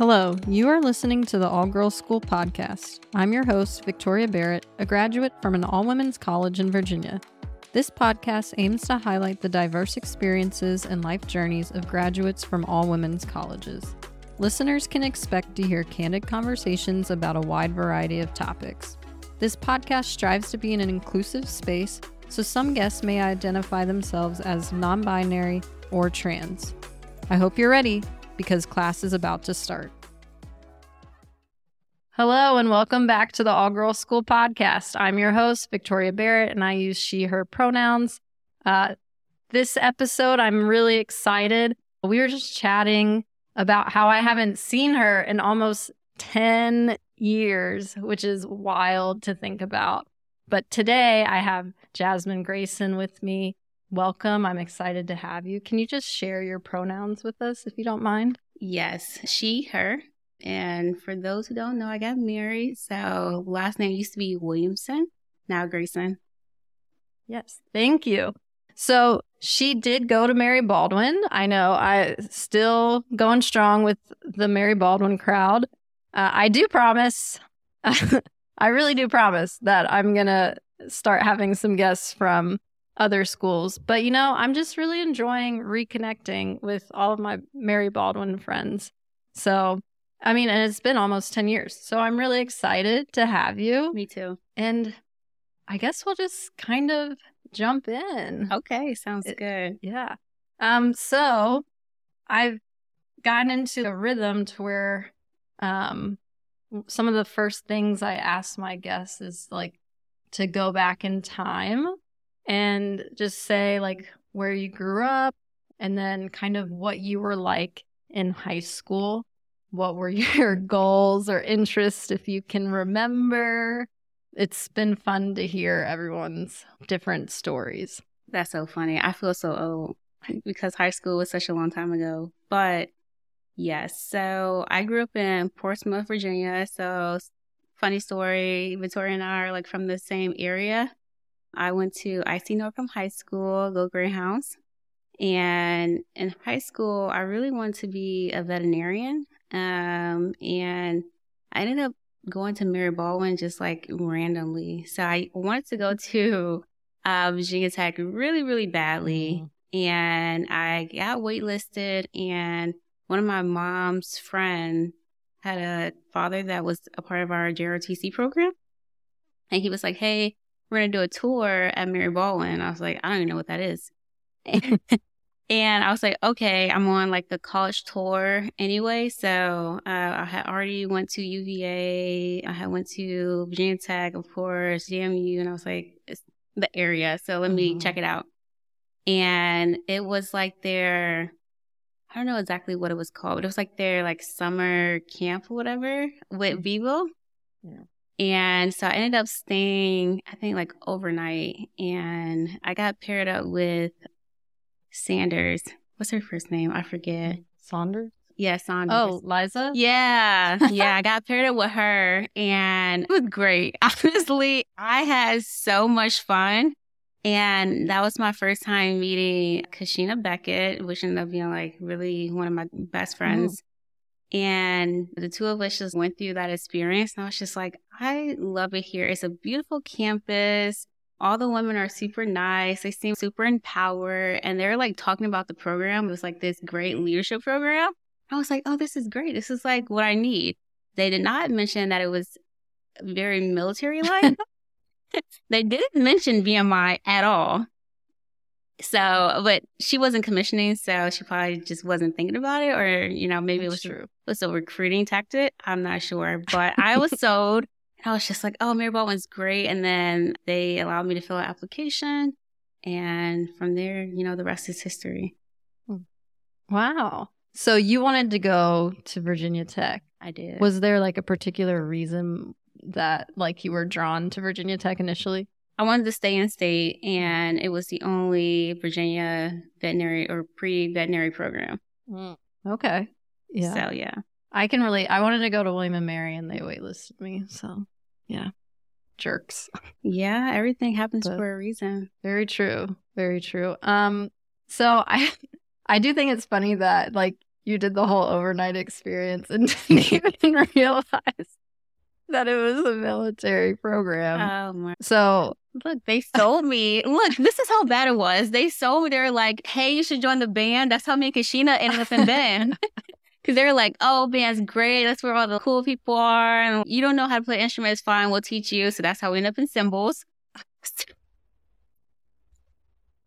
Hello, you are listening to the All Girls School podcast. I'm your host, Victoria Barrett, a graduate from an all women's college in Virginia. This podcast aims to highlight the diverse experiences and life journeys of graduates from all women's colleges. Listeners can expect to hear candid conversations about a wide variety of topics. This podcast strives to be in an inclusive space, so some guests may identify themselves as non binary or trans. I hope you're ready because class is about to start. Hello, and welcome back to the All Girls School podcast. I'm your host, Victoria Barrett, and I use she, her pronouns. Uh, this episode, I'm really excited. We were just chatting about how I haven't seen her in almost 10 years, which is wild to think about. But today I have Jazmyne Grayson with me. Welcome. I'm excited to have you. Can you just share your pronouns with us if you don't mind? Yes, she, her. And for those who don't know, I got married. So last name used to be Williamson, now Grayson. Yes. Thank you. So she did go to Mary Baldwin. I know I still going strong with the Mary Baldwin crowd. Uh, I do promise, I really do promise that I'm going to start having some guests from other schools. But you know, I'm just really enjoying reconnecting with all of my Mary Baldwin friends. So, I mean, and it's been almost 10 years. So I'm really excited to have you. Me too. And I guess we'll just kind of jump in. Okay, sounds It- good. Yeah. Um, so I've gotten into a rhythm to where um some of the first things I ask my guests is like to go back in time and just say like where you grew up and then kind of what you were like in high school. What were your goals or interests if you can remember? It's been fun to hear everyone's different stories. That's so funny. I feel so old because high school was such a long time ago. But yes, so I grew up in Portsmouth, Virginia. So funny story, Victoria and I are like from the same area. I went to IC Norcom High School, go Greyhounds. And in high school, I really wanted to be a veterinarian. Um, and I ended up going to Mary Baldwin just like randomly. So I wanted to go to uh, Virginia Tech really, really badly. And I got waitlisted, and one of my mom's friend had a father that was a part of our JROTC program. And he was like, Hey, we're going to do a tour at Mary Baldwin. I was like, I don't even know what that is. and I was like, okay, I'm on like the college tour anyway. So uh, I had already went to UVA. I had went to Virginia Tech, of course, JMU. And I was like, it's the area. So let me Mhm. check it out. And it was like their, I don't know exactly what it was called, but it was like their like summer camp or whatever with VWIL. Yeah. And so I ended up staying, I think like overnight, and I got paired up with Sanders. What's her first name? I forget. Saunders? Yeah, Sanders. Oh, Liza? Yeah, yeah, I got paired up with her and it was great. Honestly, I had so much fun. And that was my first time meeting Kashina Beckett, which ended up being like really one of my best mm-hmm. friends. And the two of us just went through that experience. And I was just like, I love it here. It's a beautiful campus. All the women are super nice. They seem super empowered. And they're like talking about the program. It was like this great leadership program. I was like, oh, this is great. This is like what I need. They did not mention that it was very military like. they didn't mention VMI at all. So, but she wasn't commissioning, so she probably just wasn't thinking about it, or you know, maybe That's it was true. was a recruiting tactic. I'm not sure, but I was sold. And I was just like, oh, Mary Baldwin's great. And then they allowed me to fill out application. And from there, you know, the rest is history. Hmm. Wow. So you wanted to go to Virginia Tech. I did. Was there like a particular reason that like you were drawn to Virginia Tech initially? I wanted to stay in state, and it was the only Virginia veterinary or pre veterinary program. Okay. Yeah. So, yeah. I can relate. I wanted to go to William and Mary and they waitlisted me. So, yeah. Jerks. Yeah, everything happens But- for a reason. Very true. Very true. Um so I I do think it's funny that like you did the whole overnight experience and didn't even realize that it was a military program. Oh my. so Look, they sold me. Look, this is how bad it was. They sold me. They were like, hey, you should join the band. That's how me and Kashina ended up in band. Because they were like, oh, band's great. That's where all the cool people are. And you don't know how to play instruments. Fine, we'll teach you. So that's how we end up in cymbals.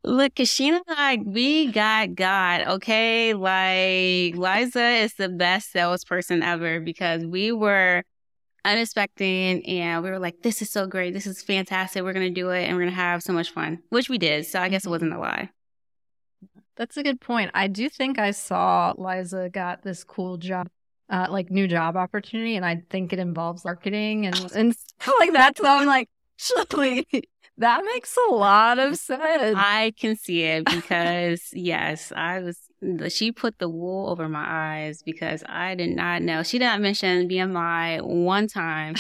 Look, Kashina and I, we got God, okay? Like, Liza is the best salesperson ever because we were unexpected and we were like, this is so great. This is fantastic. We're going to do it and we're going to have so much fun, which we did. So I guess it wasn't a lie. that's a good point. I do think I saw Liza got this cool job, uh, like new job opportunity, and I think it involves marketing and and stuff like that. So I'm like, surely that makes a lot of sense. I can see it because, yes, I was, she put the wool over my eyes because I did not know. She did not mention VMI one time.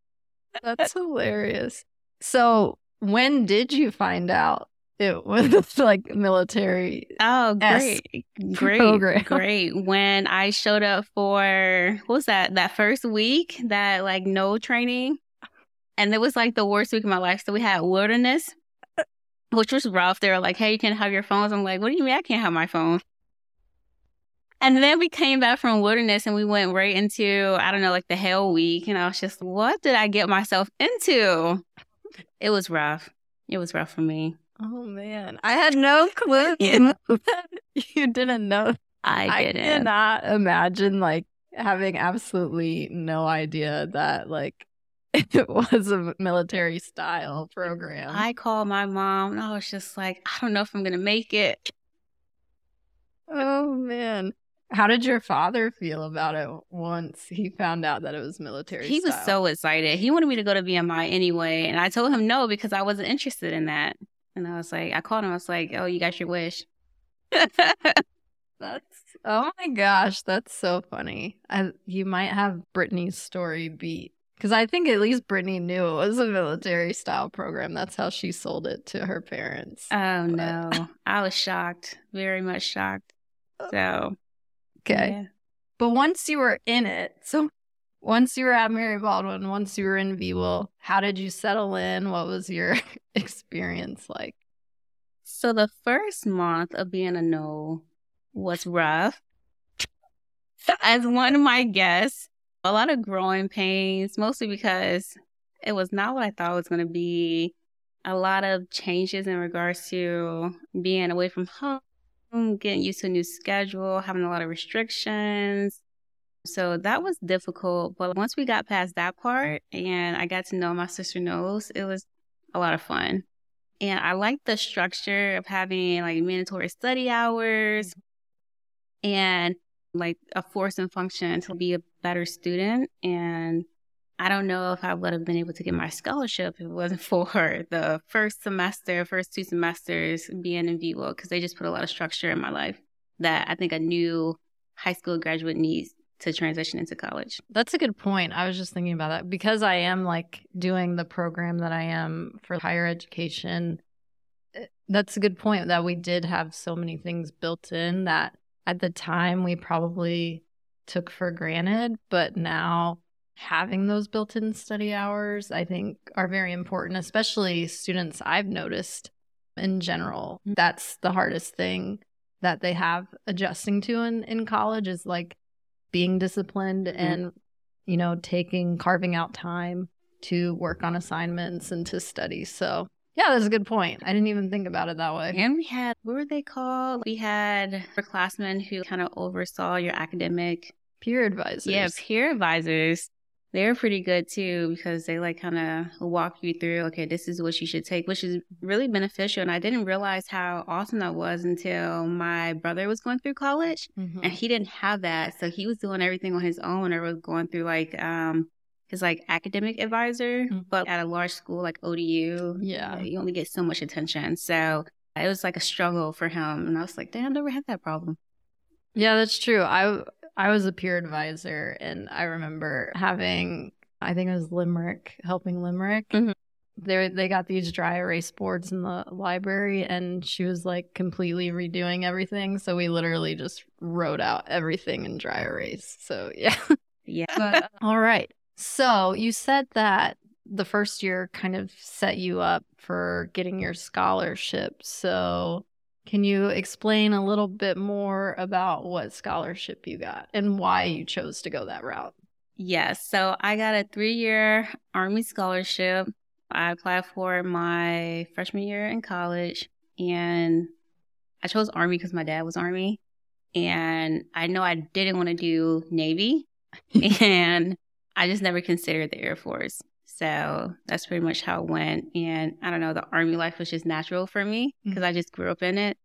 That's hilarious. So when did you find out it was like military? Oh, great. Great. program. Great. When I showed up for, what was that? That first week, that like no training. And it was like the worst week of my life. So we had wilderness, which was rough. They were like, hey, you can't have your phones. I'm like, what do you mean I can't have my phone? And then we came back from wilderness and we went right into, I don't know, like the hell week. And I was just, what did I get myself into? It was rough. It was rough for me. Oh man, I had no clue. Yeah. you didn't know. I I didn't. cannot imagine like having absolutely no idea that like it was a military style program. I called my mom and I was just like, I don't know if I'm going to make it. oh man. How did your father feel about it once he found out that it was military He was so excited. He wanted me to go to VMI anyway. And I told him no because I wasn't interested in that. And I was like, I called him. I was like, oh, you got your wish. That's oh my gosh, that's so funny. I, you might have Brittany's story beat because I think at least Brittany knew it was a military style program. That's how she sold it to her parents. Oh, no. I was shocked. Very much shocked. So, okay, yeah. but once you were in it, so once you were at Mary Baldwin, once you were in VWIL, how did you settle in? What was your experience like? So the first month of being a no was rough. As one of my guests, a lot of growing pains, mostly because it was not what I thought it was going to be. A lot of changes in regards to being away from home, getting used to a new schedule, having a lot of restrictions. So that was difficult. But once we got past that part and I got to know my sister knows, it was a lot of fun. And I like the structure of having like mandatory study hours and like a force and function to be a better student. And I don't know if I would have been able to get my scholarship if it wasn't for the first semester, first two semesters being in VWIL, because they just put a lot of structure in my life that I think a new high school graduate needs to transition into college. That's a good point. I was just thinking about that because I am like doing the program that I am for higher education. eh, That's a good point that we did have so many things built in that at the time we probably took for granted, but now having those built in study hours, I think, are very important, especially students I've noticed in general. Mm. That's the hardest thing that they have adjusting to in, in college is like being disciplined mm-hmm. and you know taking carving out time to work on assignments and to study so yeah that's a good point i didn't even think about it that way And we had, what were they called? We had for classmen who kind of oversaw your academic peer advisors Yeah, peer advisors. They're pretty good too because they like kind of walk you through, okay, this is what you should take, which is really beneficial. And I didn't realize how awesome that was until my brother was going through college Mhm. and he didn't have that. So he was doing everything on his own or was going through like, um, his like academic advisor, Mhm. but at a large school like ODU, yeah you only get so much attention. So it was like a struggle for him. And I was like, damn, I've never had that problem. yeah that's true i i was a peer advisor and i remember having i think it was limerick helping limerick. Mhm. they they got these dry erase boards in the library and she was like completely redoing everything. So we literally just wrote out everything in dry erase. So yeah. Yeah. but, all right. So you said that the first year kind of set you up for getting your scholarship. So can you explain a little bit more about what scholarship you got and why you chose to go that route Yes. So I got a three year Army scholarship. I applied for my freshman year in college and I chose Army because my dad was Army. And I know I didn't want to do Navy and I just never considered the Air Force. So that's pretty much how it went. And I don't know, the Army life was just natural for me because I just grew up in it.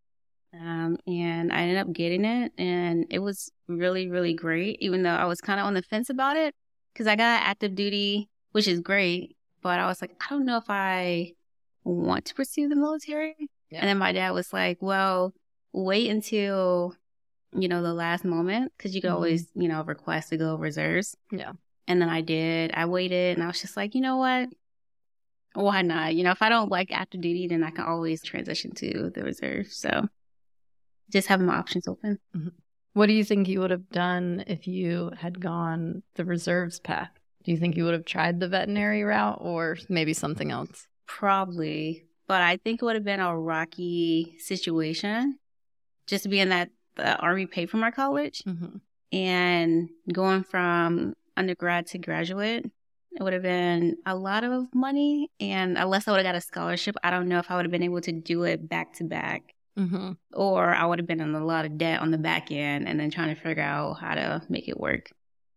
Um, and I ended up getting it, and it was really, really great. Even though I was kind of on the fence about it, because I got active duty, which is great, but I was like, I don't know if I want to pursue the military. Yeah. And then my dad was like, Well, wait until you know the last moment, because you could Mhm. always you know request to go reserves. Yeah. And then I did. I waited, and I was just like, you know what? Why not? You know, if I don't like active duty, then I can always transition to the reserve. So just having my options open. What do you think you would have done if you had gone the reserves path? Do you think you would have tried the veterinary route or maybe something else? Probably, but I think it would have been a rocky situation just being that the Army paid for my college Mm-hmm. and going from undergrad to graduate. It would have been a lot of money, and unless I would have got a scholarship, I don't know if I would have been able to do it back to back. Mm-hmm. or I would have been in a lot of debt on the back end and then trying to figure out how to make it work.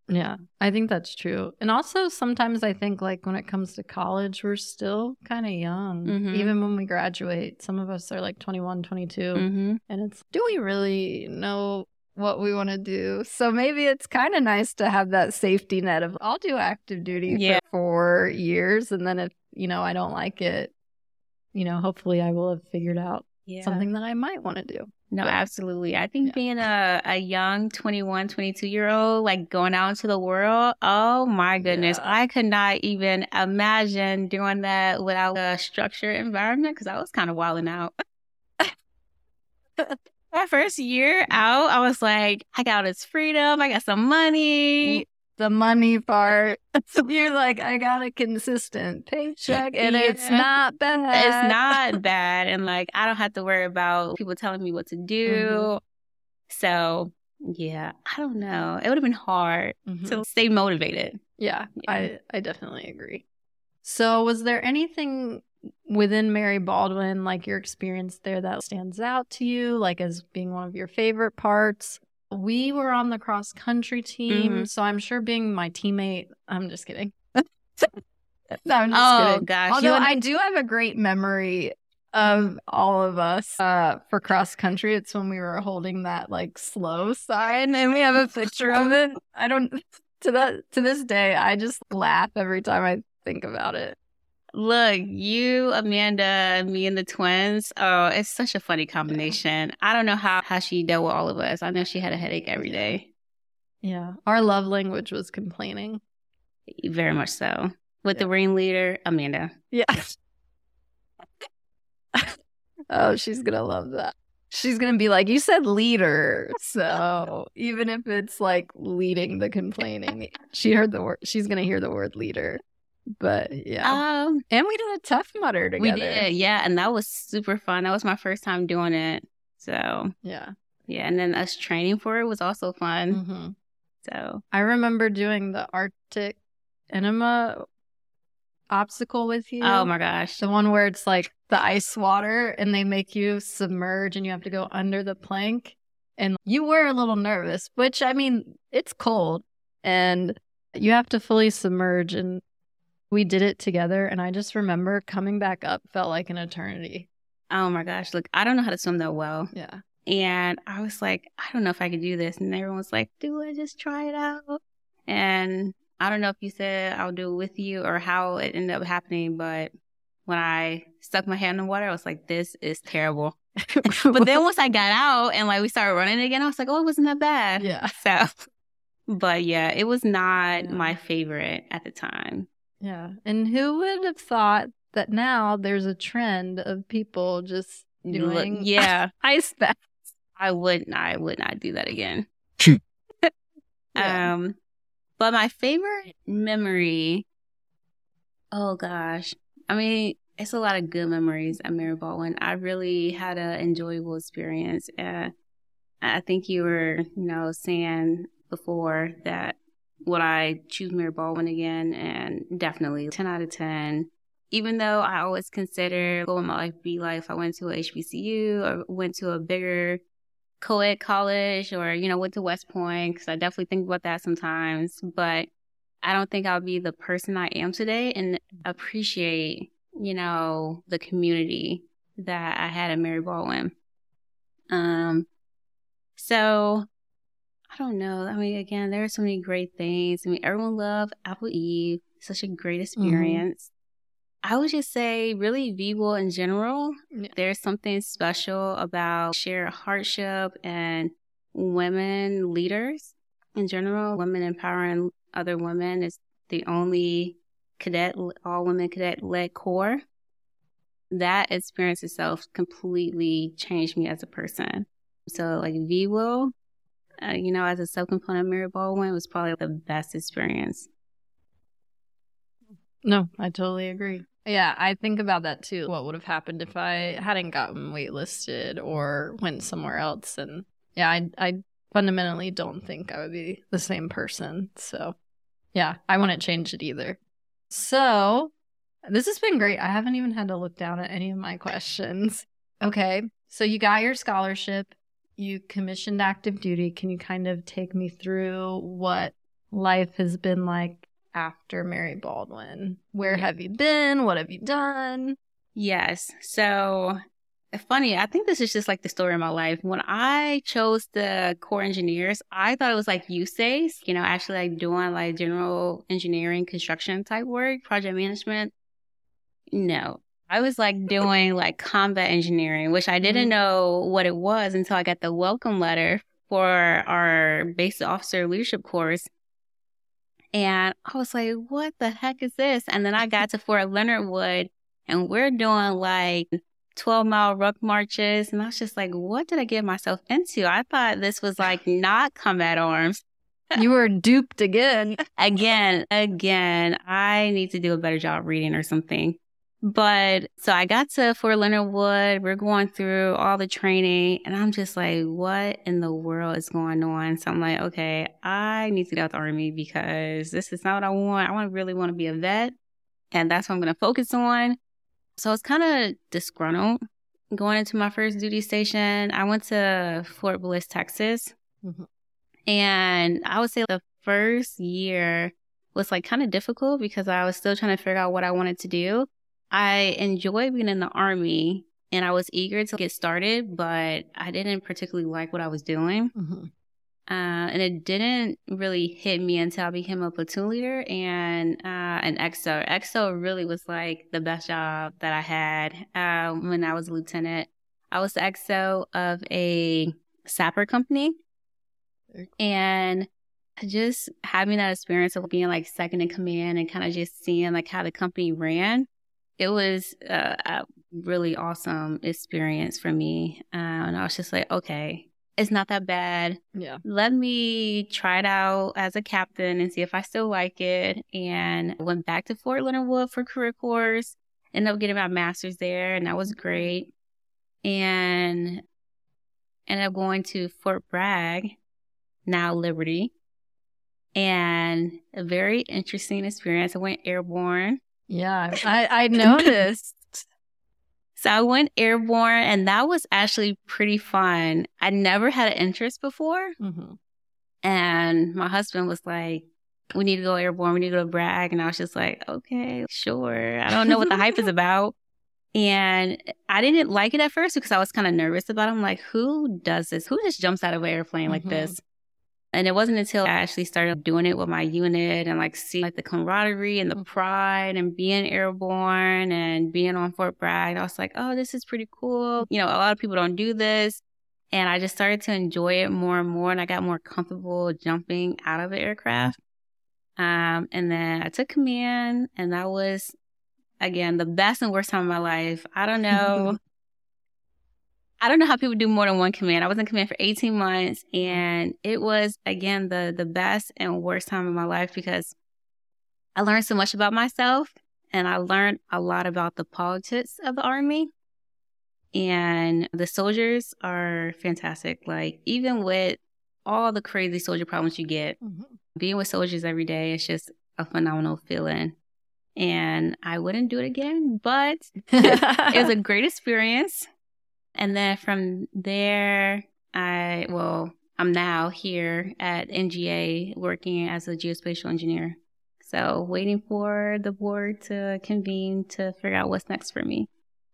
Yeah, I think that's true. And also, sometimes I think like when it comes to college, we're still kind of young. Mhm. Even when we graduate, some of us are like 21, 22. Mm-hmm. And it's, do we really know what we want to do? So maybe it's kind of nice to have that safety net of I'll do active duty Yeah. for four years. And then if, you know, I don't like it, you know, hopefully I will have figured out Yeah. something that I might want to do. No, But- absolutely. I think Yeah. being a, a young 21, 22 year old, like going out into the world, oh my goodness. I could not even imagine doing that without a structured environment because I was kind of wilding out. My first year out, I was like, I got this freedom, I got some money. The money part, you're like, I got a consistent paycheck and it's not bad. it's not bad and like i don't have to worry about people telling me what to do Mhm. so yeah i don't know it would have been hard Mhm. to stay motivated Yeah, Yeah. I I definitely agree. So, was there anything within Mary Baldwin, like your experience there, that stands out to you, like as being one of your favorite parts? We were on the cross country team, Mhm. so I'm sure being my teammate. I'm just kidding. no, I'm just oh kidding. gosh Although I do have a great memory of all of us uh, for cross country. It's when we were holding that like slow sign, and we have a picture of it. I don't to that to this day. I just laugh every time I think about it. Look you amanda me and the twins oh it's such a funny combination i don't know how how she dealt with all of us i know she had a headache every day Yeah, our love language was complaining. very much so with the Yeah. ringleader amanda Yeah. oh, she's gonna love that. She's gonna be like, "You said leader," so even if it's like leading the complaining, she heard the word. She's gonna hear the word leader. But yeah, um and we did a Tough Mudder together. we did yeah and that was super fun that was my first time doing it so Yeah. Yeah, and then us training for it was also fun. hmm So I remember doing the Arctic enema obstacle with you. oh my gosh. The one where it's like the ice water and they make you submerge and you have to go under the plank. And you were a little nervous, which I mean, it's cold and you have to fully submerge. And we did it together. And I just remember coming back up felt like an eternity. Oh my gosh. Look, I don't know how to swim that well. Yeah. And I was like, I don't know if I could do this. And everyone was like, do it, just try it out. And I don't know if you said I'll do it with you or how it ended up happening, but when I stuck my hand in the water, I was like, this is terrible. But then once I got out and like we started running again, I was like, oh, it wasn't that bad. yeah. So, but yeah, it was not Yeah. my favorite at the time. Yeah. And who would have thought that now there's a trend of people just doing yeah ice baths. I would not, I would not do that again. Yeah. Um, but my favorite memory, oh gosh, I mean, it's a lot of good memories at Mary Baldwin. I really had an enjoyable experience. Uh, I think you were, you know, saying before that would I choose Mary Baldwin again? And definitely 10 out of 10. Even though I always consider would my life be like if I went to a HBCU or went to a bigger co-ed college or, you know, went to West Point, because I definitely think about that sometimes. But I don't think I'll be the person I am today and appreciate, you know, the community that I had at Mary Baldwin. Um, so I don't know. I mean, again, there are so many great things. I mean, everyone loved Apple Eve. Such a great mm-hmm. experience. I would just say, really, VWIL in general, Yeah. there's something special about shared hardship and women leaders in general. Women empowering other women is the only cadet, all women cadet led corps. That experience itself completely changed me as a person. So, like VWIL, uh, you know, as a subcomponent of Mary Baldwin was probably the best experience. No, I totally agree. Yeah, I think about that too. What would have happened if I hadn't gotten waitlisted or went somewhere else? And yeah, I, I fundamentally don't think I would be the same person. So yeah, I wouldn't change it either. So this has been great. I haven't even had to look down at any of my questions. Okay, so you got your scholarship, you commissioned active duty. Can you kind of take me through what life has been like after Mary Baldwin? Where have you been? What have you done? Yes. So funny, I think this is just like the story of my life. When I chose the Corps engineers, I thought it was like USACE, you know, actually like doing like general engineering, construction type work, project management. No. I was like doing like combat engineering, which I didn't Mhm. know what it was until I got the welcome letter for our base officer leadership course. And I was like, what the heck is this? And then I got to Fort Leonard Wood and we're doing like 12 mile ruck marches. And I was just like, what did I get myself into? I thought this was like not combat arms. You were duped again. Again, again, I need to do a better job reading or something. But so I got to Fort Leonard Wood. We're going through all the training, and I'm just like, what in the world is going on? So I'm like, okay, I need to get out of the army because this is not what I want. I want really want to be a vet, and that's what I'm going to focus on. So I was kind of disgruntled going into my first duty station. I went to Fort Bliss, Texas, Mhm. and I would say the first year was like kind of difficult because I was still trying to figure out what I wanted to do. I enjoyed being in the army and I was eager to get started, but I didn't particularly like what I was doing. Mhm. Uh, and it didn't really hit me until I became a platoon leader and uh, an XO. XO really was like the best job that I had uh, when I was a lieutenant. I was the XO of a sapper company. And just having that experience of being like second in command and kind of just seeing like how the company ran, it was uh, a really awesome experience for me. Uh, and I was just like, okay, it's not that bad Yeah. let me try it out as a captain and see if I still like it. And I went back to Fort Leonard Wood for career course. Ended up getting my master's there, and that was great. And ended up going to Fort Bragg, now Liberty. And a very interesting experience. I went airborne. Yeah. I, I noticed. So I went airborne, and that was actually pretty fun. I never had an interest before. Mhm. And my husband was like, we need to go airborne. We need to go to Bragg. And I was just like, okay, sure. I don't know what the hype is about. And I didn't like it at first because I was kind of nervous about it. I'm like, who does this? Who just jumps out of an airplane like Mhm. this? And it wasn't until I actually started doing it with my unit and like see like the camaraderie and the pride and being airborne and being on Fort Bragg. I was like, oh, this is pretty cool. You know, a lot of people don't do this. And I just started to enjoy it more and more. And I got more comfortable jumping out of the aircraft. Um, and then I took command and that was again, the best and worst time of my life. I don't know. I don't know how people do more than one command. I was in command for 18 months and it was again the the best and worst time of my life because I learned so much about myself and I learned a lot about the politics of the army. And the soldiers are fantastic. Like even with all the crazy soldier problems you get, mm-hmm. being with soldiers every day is just a phenomenal feeling and I wouldn't do it again, but it was a great experience. And then from there, I, well, I'm now here at NGA working as a geospatial engineer. So waiting for the board to convene to figure out what's next for me.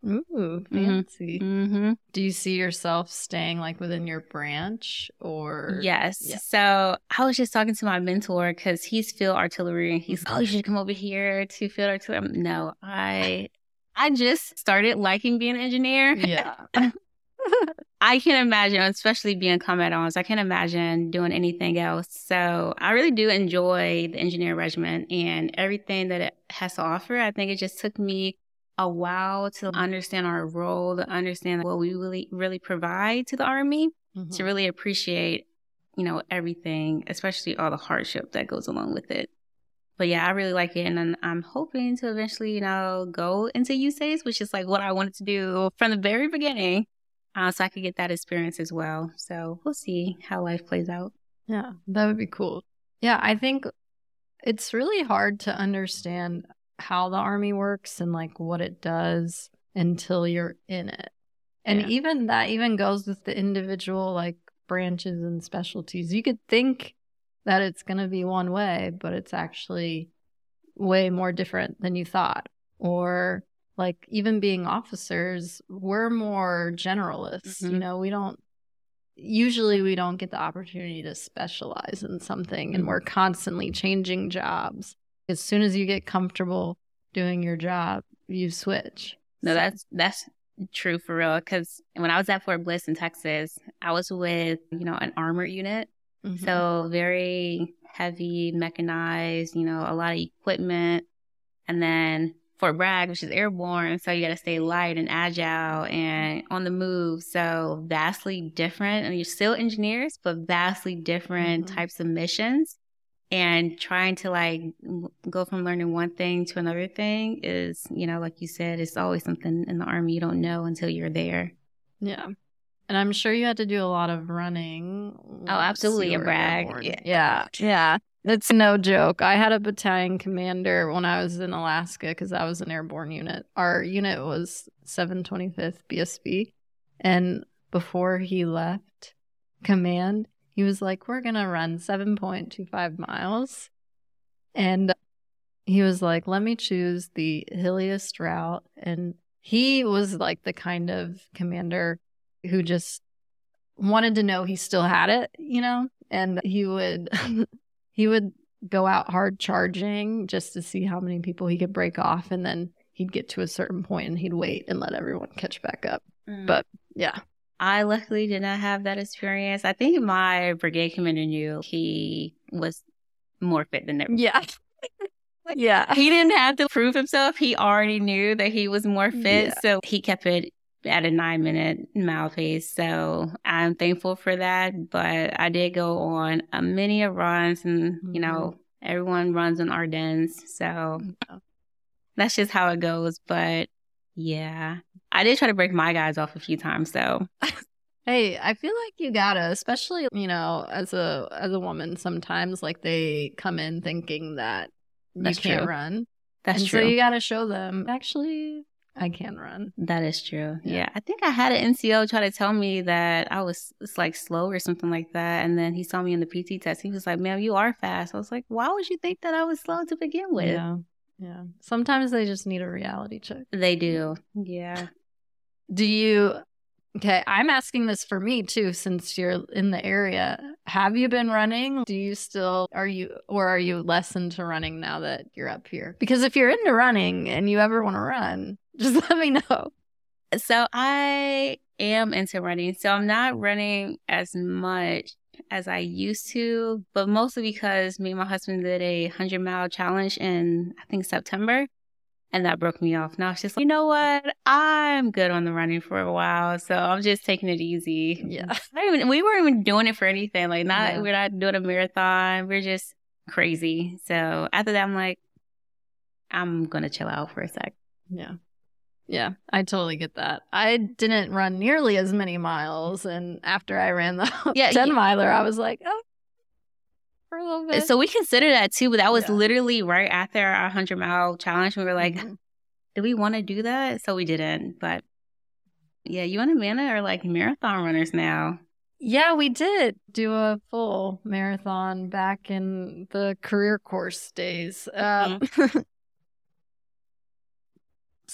Ooh, mm-hmm. fancy. Mm-hmm. Do you see yourself staying like within your branch or? Yes. Yeah. So I was just talking to my mentor because he's field artillery and he's, oh, you should come over here to field artillery. No, I, I just started liking being an engineer. Yeah. I can't imagine, especially being combat arms, I can't imagine doing anything else. So I really do enjoy the engineer regiment and everything that it has to offer. I think it just took me a while to understand our role, to understand what we really, really provide to the Army, mm-hmm. to really appreciate, you know, everything, especially all the hardship that goes along with it. But yeah, I really like it. And I'm hoping to eventually, you know, go into USACE, which is like what I wanted to do from the very beginning. Uh, so I could get that experience as well. So we'll see how life plays out. Yeah, that would be cool. Yeah, I think it's really hard to understand how the army works and like what it does until you're in it. And yeah. even that even goes with the individual like branches and specialties. You could think that it's going to be one way, but it's actually way more different than you thought. Or like even being officers, we're more generalists. Mm-hmm. You know, we don't usually we don't get the opportunity to specialize in something and we're constantly changing jobs as soon as you get comfortable doing your job, you switch. No, that's that's true for real. Because when I was at Fort Bliss in Texas, I was with you know an armored unit, mm-hmm. so very heavy, mechanized. You know, a lot of equipment, and then Fort Bragg, which is airborne, so you got to stay light and agile and on the move. So vastly different, and you're still engineers, but vastly different mm-hmm. types of missions and trying to like go from learning one thing to another thing is you know like you said it's always something in the army you don't know until you're there yeah and i'm sure you had to do a lot of running oh absolutely a Bragg yeah. yeah yeah it's no joke i had a battalion commander when i was in alaska because i was an airborne unit our unit was 725th bsb and before he left command he was like, We're going to run 7.25 miles. And he was like, Let me choose the hilliest route. And he was like the kind of commander who just wanted to know he still had it, you know? And he would, he would go out hard charging just to see how many people he could break off. And then he'd get to a certain point and he'd wait and let everyone catch back up. Mm. But yeah, I luckily did not have that experience. I think my brigade commander knew he was more fit than ever. Yeah. yeah. He didn't have to prove himself. He already knew that he was more fit. Yeah. So he kept it at a nine minute mile pace. So I'm thankful for that. But I did go on a many of runs and, mm-hmm. you know, everyone runs on Ardennes. So that's just how it goes. But yeah. I did try to break my guys off a few times though. hey, I feel like you gotta, especially, you know, as a as a woman, sometimes like they come in thinking that That's you can't true. run. That's and true. So you gotta show them actually I can run. That is true. Yeah. yeah. I think I had an NCO try to tell me that I was like slow or something like that. And then he saw me in the PT test. He was like, ma'am, you are fast. I was like, why would you think that I was slow to begin with? Yeah. Yeah. Sometimes they just need a reality check. They do. Yeah. Do you Okay, I'm asking this for me too since you're in the area. Have you been running? Do you still are you or are you less into running now that you're up here? Because if you're into running and you ever want to run, just let me know. So I am into running. So I'm not running as much as I used to, but mostly because me and my husband did a 100 mile challenge in, I think, September. And that broke me off. Now it's just like, you know what? I'm good on the running for a while. So I'm just taking it easy. Yeah. Even, we weren't even doing it for anything. Like not, Yeah. we're not doing a marathon. We're just crazy. So after that, I'm like, I'm going to chill out for a sec. Yeah. Yeah, I totally get that. I didn't run nearly as many miles. And after I ran the Yeah, 10 yeah. miler, I was like, oh, for a little bit. So we consider that too, but that was Yeah. literally right after our 100 mile challenge. We were like, Mhm. did we want to do that? So we didn't. But yeah, you and Amanda are like marathon runners now. yeah, we did do a full marathon back in the career course days. Um,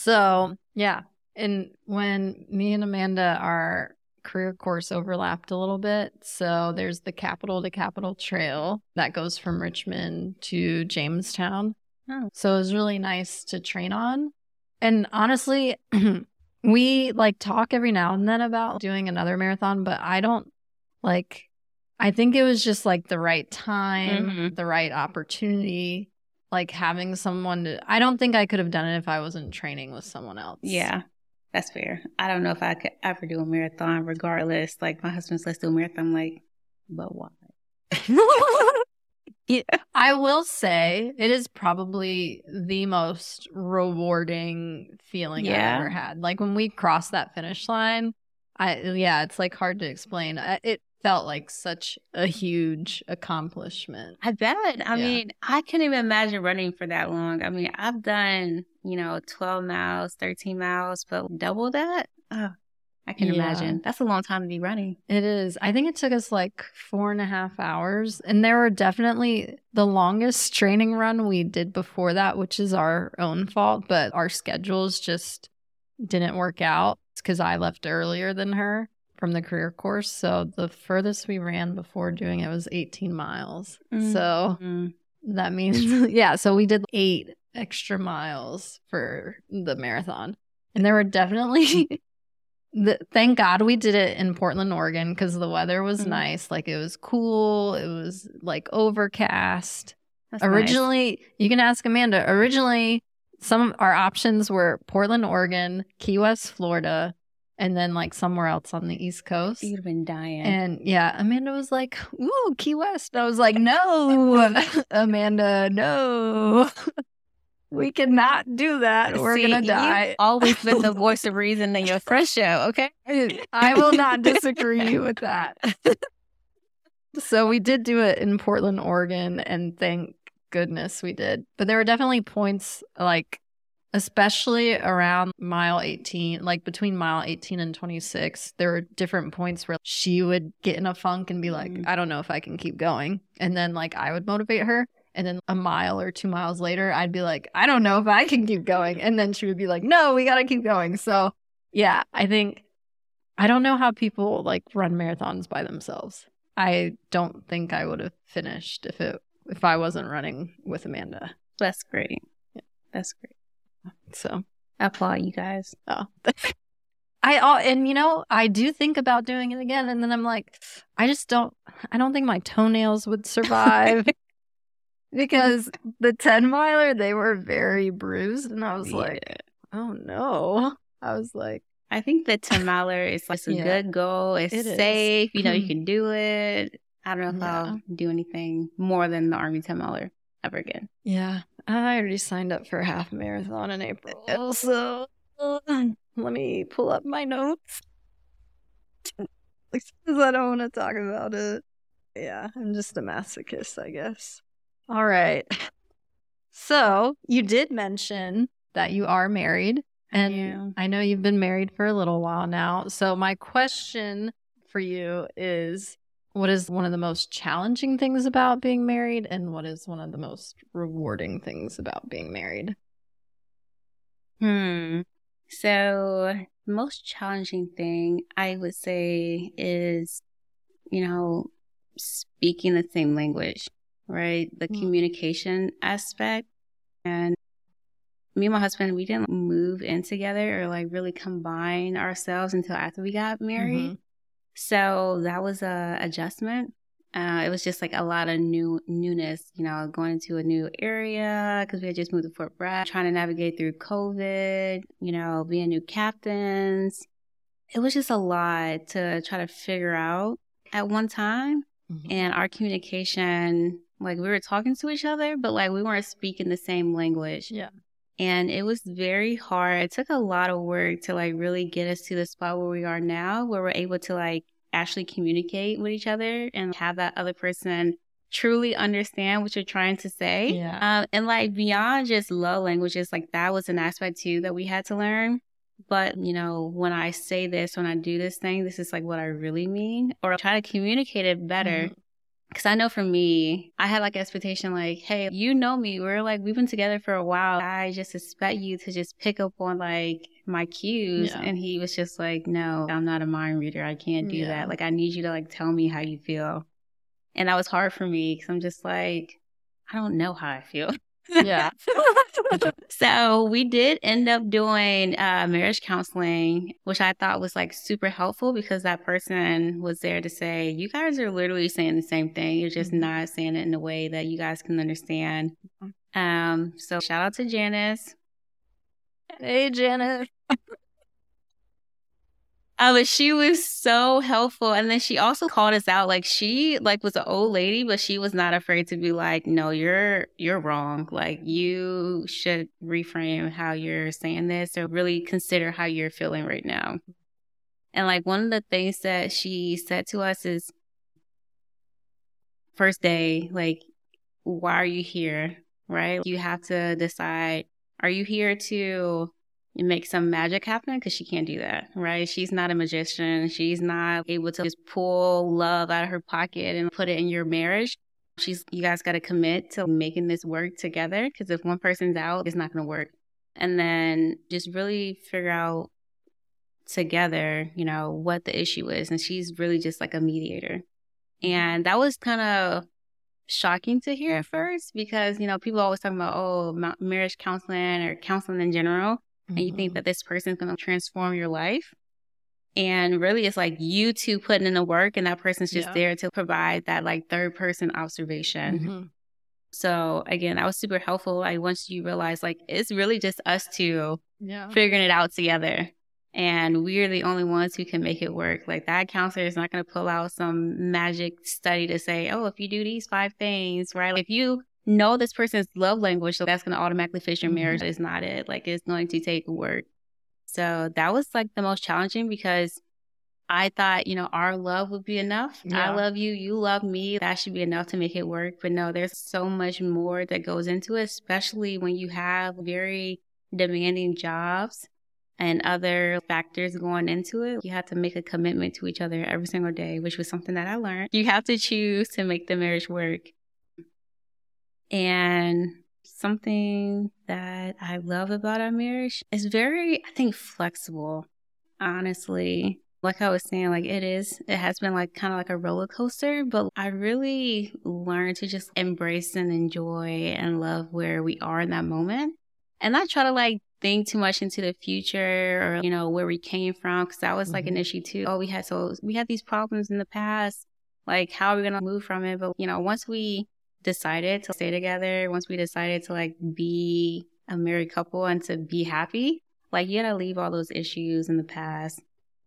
so, yeah. And when me and Amanda, our career course overlapped a little bit. So there's the Capital to Capital Trail that goes from Richmond to Jamestown. Oh. So it was really nice to train on. And honestly, we like talk every now and then about doing another marathon, but I don't like, I think it was just like the right time, Mhm. the right opportunity, like having someone to, I don't think I could have done it if I wasn't training with someone else. Yeah, that's fair. I don't know if I could ever do a marathon regardless. Like my husband's let's do a marathon. I'm like, but why? Yeah. I will say it is probably the most rewarding feeling Yeah. I've ever had. Like when we crossed that finish line, I yeah, it's like hard to explain. It felt like such a huge accomplishment. I bet. I Yeah. mean, I can't even imagine running for that long. I mean, I've done, you know, 12 miles, 13 miles, but double that? Oh, I can Yeah. imagine. That's a long time to be running. It is. I think it took us like four and a half hours. And there were definitely the longest training run we did before that, which is our own fault, but our schedules just didn't work out because I left earlier than her from the career course. So the furthest we ran before doing it was 18 miles. Mm. So Mm. that means, yeah. So we did eight extra miles for the marathon. And there were definitely, the, thank God we did it in Portland, Oregon, because the weather was Mhm. nice. Like it was cool. It was like overcast. That's nice. originally, you can ask Amanda, originally, some of our options were Portland, Oregon, Key West, Florida, and then like somewhere else on the East Coast. You'd have been dying. And yeah, Amanda was like, "Ooh, Key West." I was like, "No, Amanda, no, we cannot do that. We're See, gonna you've die." always been the voice of reason in your first show, okay? I will not disagree with that. so we did do it in Portland, Oregon, and thank goodness we did. But there were definitely points like especially around mile 18, like between mile 18 and 26, there were different points where she would get in a funk and be like, Mhm. I don't know if I can keep going. And then like I would motivate her. And then a mile or two miles later, I'd be like, I don't know if I can keep going. And then she would be like, No, we got to keep going. So, yeah, I think I don't know how people like run marathons by themselves. I don't think I would have finished if it if I wasn't running with Amanda. That's great. Yeah. That's great. So I applaud you guys. Oh. I uh, and you know I do think about doing it again, and then I'm like, I just don't. I don't think my toenails would survive because the ten miler they were very bruised, and I was like, Yeah. oh no. I was like, I think the 10 miler is like a Yeah. good goal. It's It is. safe. You know, you can do it. I don't know if Yeah. I'll do anything more than the Army 10 miler ever again. yeah, I already signed up for a half marathon in April, uh, so let me pull up my notes because I don't want to talk about it. Yeah, I'm just a masochist, I guess. All right. So you did mention that you are married, and Yeah. I know you've been married for a little while now. So my question for you is what is one of the most challenging things about being married and what is one of the most rewarding things about being married? Hmm. So, the most challenging thing I would say is, you know, speaking the same language, right? The Mm. communication aspect. And me and my husband, we didn't move in together or like really combine ourselves until after we got married. Mhm. So that was a adjustment. Uh, it was just like a lot of new newness, you know, going into a new area because we had just moved to Fort Bragg, trying to navigate through COVID, you know, being new captains. It was just a lot to try to figure out at one time. Mm-hmm. And our communication, like we were talking to each other, but like we weren't speaking the same language. Yeah. And it was very hard. It took a lot of work to like really get us to the spot where we are now, where we're able to like actually communicate with each other and have that other person truly understand what you're trying to say. Yeah. Um, and like beyond just love languages, like that was an aspect too that we had to learn. But, you know, when I say this, when I do this thing, this is like what I really mean, or try to communicate it better. Mm-hmm. Cause I know for me, I had like expectation like, hey, you know me. We're like, we've been together for a while. I just expect you to just pick up on like my cues. Yeah. And he was just like, no, I'm not a mind reader. I can't do yeah. that. Like, I need you to like tell me how you feel. And that was hard for me because I'm just like, I don't know how I feel. Yeah. so we did end up doing uh, marriage counseling, which I thought was like super helpful because that person was there to say, you guys are literally saying the same thing. You're just mm-hmm. not saying it in a way that you guys can understand. Um, so shout out to Janice. Hey, Janice. Uh, but she was so helpful. And then she also called us out. Like she like was an old lady, but she was not afraid to be like, no, you're you're wrong. Like you should reframe how you're saying this or really consider how you're feeling right now. And like one of the things that she said to us is first day, like, why are you here? Right? You have to decide, are you here to make some magic happen because she can't do that, right? She's not a magician. She's not able to just pull love out of her pocket and put it in your marriage. She's, you guys got to commit to making this work together because if one person's out, it's not going to work. And then just really figure out together, you know, what the issue is. And she's really just like a mediator. And that was kind of shocking to hear at first because, you know, people always talk about, oh, marriage counseling or counseling in general mm-hmm. and you think mm-hmm. that this person is going to transform your life. And really, it's like you two putting in the work, and that person's just yeah. there to provide that like third person observation. Mm-hmm. So again, that was super helpful. Like once you realize like it's really just us two yeah. figuring it out together. And we're the only ones who can make it work. Like that counselor is not going to pull out some magic study to say, oh, if you do these five things, right? Like if you know this person's love language, so that's going to automatically fix your marriage. Mm-hmm. Is not it. Like it's going to take work. So that was like the most challenging because I thought, you know, our love would be enough. Yeah. I love you, you love me. That should be enough to make it work. But no, there's so much more that goes into it, especially when you have very demanding jobs and other factors going into it. You have to make a commitment to each other every single day, which was something that I learned. You have to choose to make the marriage work. And something that I love about our marriage is very, I think, flexible, honestly. Like I was saying, like it is, it has been like kind of like a roller coaster, but I really learned to just embrace and enjoy and love where we are in that moment and not try to like think too much into the future or, you know, where we came from. Cause that was like mm-hmm. an issue too. Oh, we had, so we had these problems in the past. Like, how are we going to move from it? But, you know, once we decided to stay together, once we decided to like be a married couple and to be happy, like you gotta leave all those issues in the past.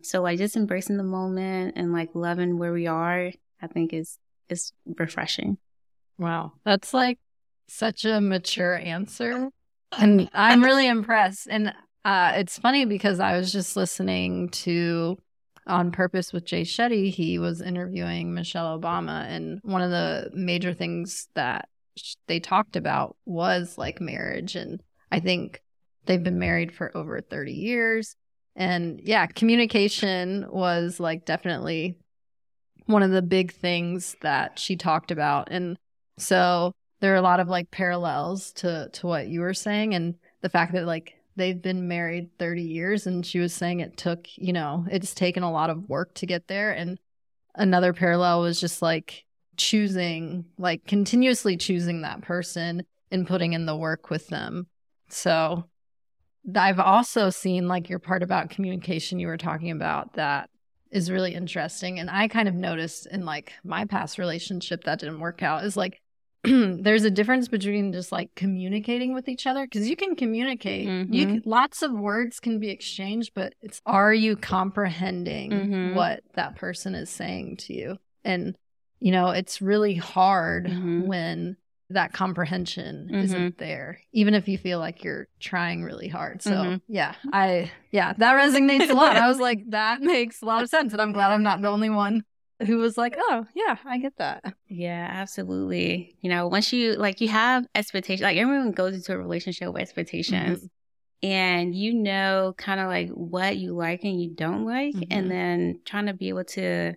So like just embracing the moment and like loving where we are, I think is is refreshing. Wow. That's like such a mature answer. And I'm really impressed. And uh, it's funny because I was just listening to on purpose with Jay Shetty, he was interviewing Michelle Obama. And one of the major things that they talked about was like marriage. And I think they've been married for over 30 years. And yeah, communication was like definitely one of the big things that she talked about. And so there are a lot of like parallels to to what you were saying and the fact that like they've been married 30 years and she was saying it took you know it's taken a lot of work to get there and another parallel was just like choosing like continuously choosing that person and putting in the work with them so i've also seen like your part about communication you were talking about that is really interesting. And I kind of noticed in like my past relationship that didn't work out is like there's a difference between just like communicating with each other because you can communicate. Mm-hmm. You can, lots of words can be exchanged, but it's are you comprehending Mhm. what that person is saying to you? And you know, it's really hard Mhm. when that comprehension isn't there, even if you feel like you're trying really hard. So Mhm. yeah, I yeah, that resonates a lot. I was like, that makes a lot of sense, and I'm glad I'm not the only one who was like, oh yeah, I get that. Yeah, absolutely. You know, once you like you have expectations, like everyone goes into a relationship with expectations. Mm-hmm. And you know kind of like what you like and you don't like, Mhm. and then trying to be able to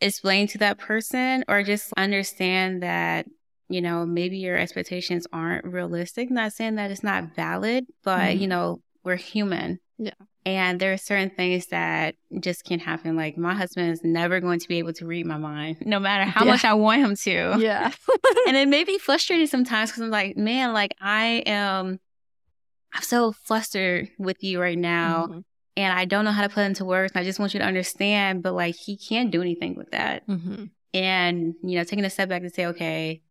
explain to that person or just understand that, you know, maybe your expectations aren't realistic. Not saying that it's not valid, but Mhm. you know, we're human. Yeah. And there are certain things that just can't happen. Like my husband is never going to be able to read my mind, no matter how Yeah. much I want him to. Yeah. and it may be frustrating sometimes because I'm like, man, like I am, I'm so flustered with you right now, Mhm. and I don't know how to put it into words. And I just want you to understand, but like he can't do anything with that. Mhm. And you know, taking a step back to say, okay,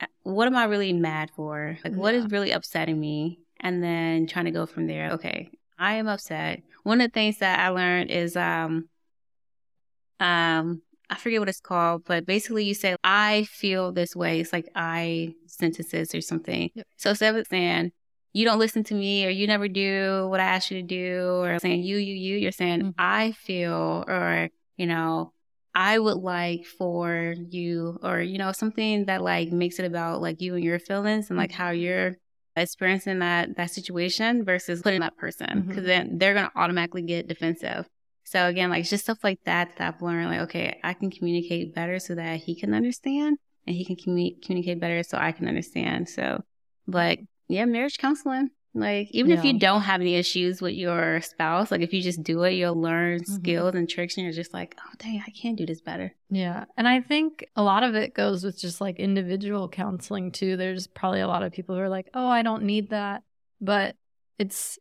uh, what am I really mad for? Like, what is really upsetting me? And then trying to go from there. Okay, I am upset. One of the things that I learned is, um, um, I forget what it's called, but basically you say, I feel this way. It's like I sentences or something. Yep. So instead of saying, you don't listen to me or you never do what I asked you to do or saying you, you, you, you're saying, Mhm. I feel or, you know, I would like for you or, you know, something that like makes it about like you and your feelings and like how you're experiencing that that situation versus putting that person because Mhm. then they're going to automatically get defensive. So again, like it's just stuff like that that I've learned. Like, okay, I can communicate better so that he can understand, and he can commu- communicate better so I can understand. So, but yeah, marriage counseling. Like even if you don't have any issues with your spouse, like if you just do it, you'll learn Mhm. skills and tricks, and you're just like, oh dang, I can do this better. Yeah. And I think a lot of it goes with just like individual counseling too. There's probably a lot of people who are like, oh, I don't need that. But it's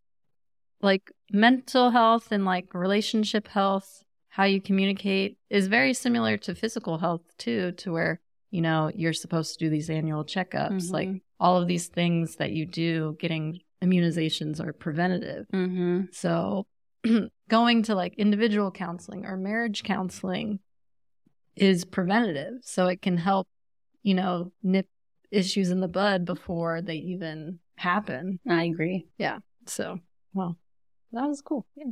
like mental health and like relationship health, how you communicate is very similar to physical health too, to where, you know, you're supposed to do these annual checkups. Like Mhm. all of these things that you do, getting immunizations are preventative. Mm-hmm. So going to like individual counseling or marriage counseling is preventative. So it can help, you know, nip issues in the bud before they even happen. I agree. Yeah. So, well, that was cool. Yeah.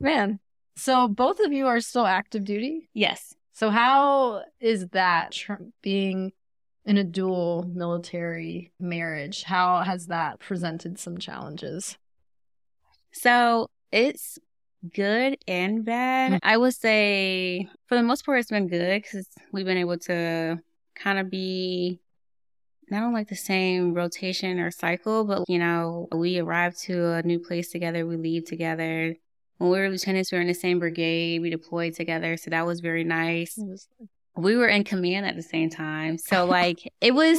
Man. So both of you are still active duty. Yes. So how is that tr- being in a dual military marriage? How has that presented some challenges? So it's good and bad. Mm. I would say for the most part, it's been good because we've been able to kind of be not on like the same rotation or cycle, but you know, we arrive to a new place together, we leave together. When we were lieutenants, we were in the same brigade, we deployed together, so that was very nice. We were in command at the same time. So like it was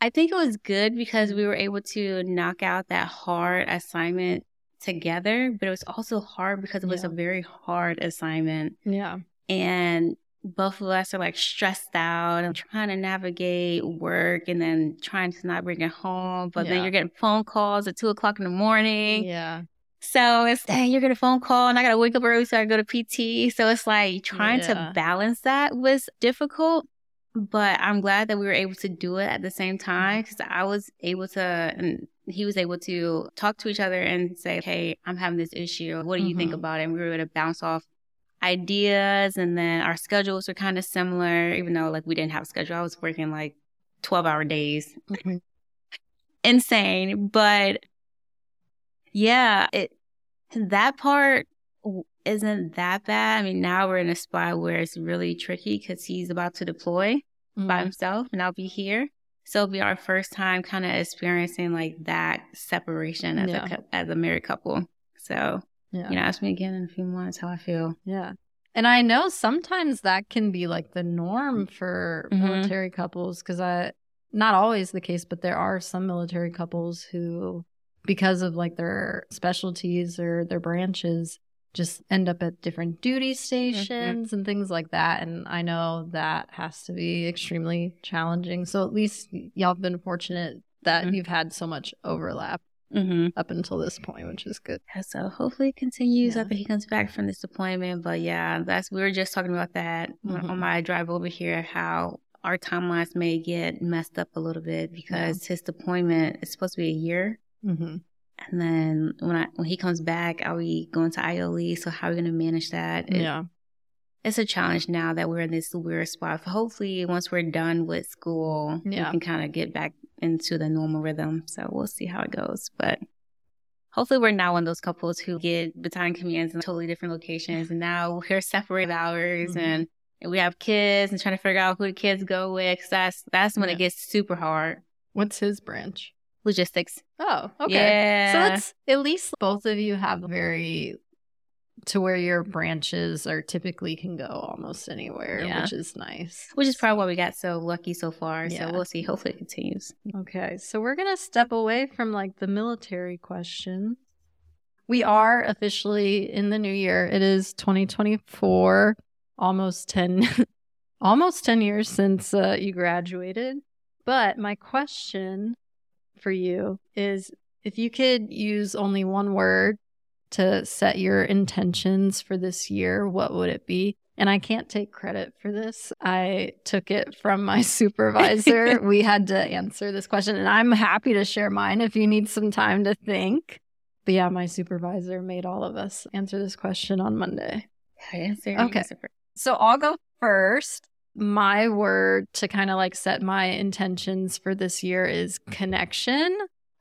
I think it was good because we were able to knock out that hard assignment together, but it was also hard because it was Yeah. a very hard assignment. Yeah. And both of us are like stressed out and trying to navigate work and then trying to not bring it home. But then you're getting phone calls at two o'clock in the morning. Yeah. So it's, dang, you're getting a phone call and I got to wake up early so I go to PT. So it's like trying Yeah. to balance that was difficult. But I'm glad that we were able to do it at the same time because I was able to, and he was able to talk to each other and say, Hey, I'm having this issue. What do you think Mhm. about it? And we were able to bounce off ideas. And then our schedules were kind of similar, even though like we didn't have a schedule. I was working like 12 hour days insane. But yeah, it that part isn't that bad. I mean, now we're in a spot where it's really tricky because he's about to deploy by Mhm. himself, and I'll be here. So it'll be our first time kind of experiencing like that separation as Yeah. a as a married couple. So Yeah. you know, ask me again in a few months how I feel. Yeah. And I know sometimes that can be like the norm for Mhm. military couples because I, not always the case, but there are some military couples who, because of like their specialties or their branches, just end up at different duty stations mm-hmm. and things like that. And I know that has to be extremely challenging. So at least y'all have been fortunate that mm-hmm. you've had so much overlap mm-hmm. up until this point, which is good. Yeah, so hopefully it continues yeah. after he comes back from this deployment. But yeah, that's we were just talking about that mm-hmm. on my drive over here, how our timelines may get messed up a little bit because yeah. his deployment is supposed to be a year. Mm-hmm. And then when I when he comes back, are we going to ILE? So how are we going to manage that? It, yeah, it's a challenge now that we're in this weird spot. Hopefully, once we're done with school, yeah. we can kind of get back into the normal rhythm. So we'll see how it goes. But hopefully, we're not one of those couples who get battalion commands in totally different locations, and now we're separated hours mm-hmm. and we have kids and trying to figure out who the kids go with. Cause that's that's when yeah. it gets super hard. What's his branch? Logistics. Oh, okay. Yeah. So that's at least both of you have very to where your branches are typically can go almost anywhere, yeah. which is nice. Which is probably why we got so lucky so far. Yeah. So we'll see. Hopefully it continues. Okay. So we're going to step away from like the military question. We are officially in the new year. It is 2024, almost 10 almost 10 years since uh, you graduated. But my question for you is if you could use only one word to set your intentions for this year, what would it be? And I can't take credit for this. I took it from my supervisor. we had to answer this question, and I'm happy to share mine if you need some time to think. But yeah, my supervisor made all of us answer this question on Monday. I answer. Okay. So I'll go first. My word to kind of like set my intentions for this year is mm-hmm. connection,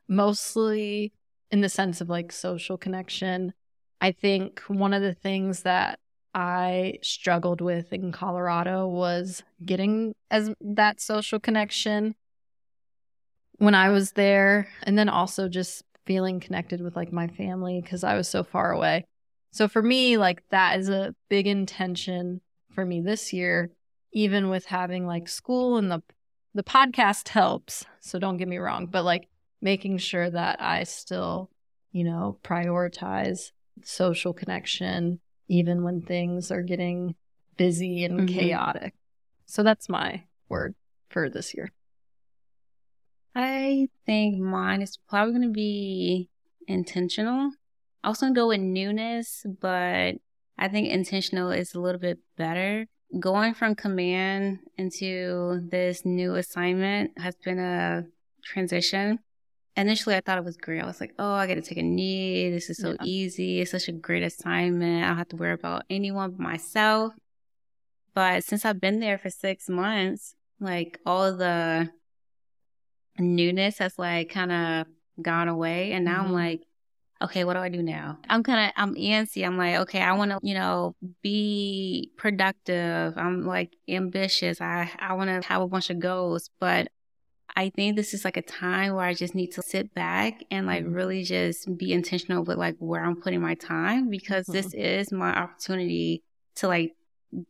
mostly in the sense of like social connection. I think one of the things that I struggled with in Colorado was getting as that social connection when I was there and then also just feeling connected with like my family cuz I was so far away. So for me like that is a big intention for me this year even with having like school and the the podcast helps. So don't get me wrong, but like making sure that I still, you know, prioritize social connection, even when things are getting busy and mm-hmm. chaotic. So that's my word for this year. I think mine is probably going to be intentional. I was going to go with newness, but I think intentional is a little bit better. Going from command into this new assignment has been a transition initially I thought it was great. I was like, oh, I get to take a knee. This is so yeah. easy. It's such a great assignment. I don't have to worry about anyone but myself. But since I've been there for six months, like all the newness has like kind of gone away. And now mm-hmm. I'm like, okay, what do I do now? I'm kind of, I'm antsy. I'm like, okay, I want to, you know, be productive. I'm like ambitious. I, I want to have a bunch of goals, but I think this is like a time where I just need to sit back and like mm-hmm. really just be intentional with like where I'm putting my time because mm-hmm. this is my opportunity to like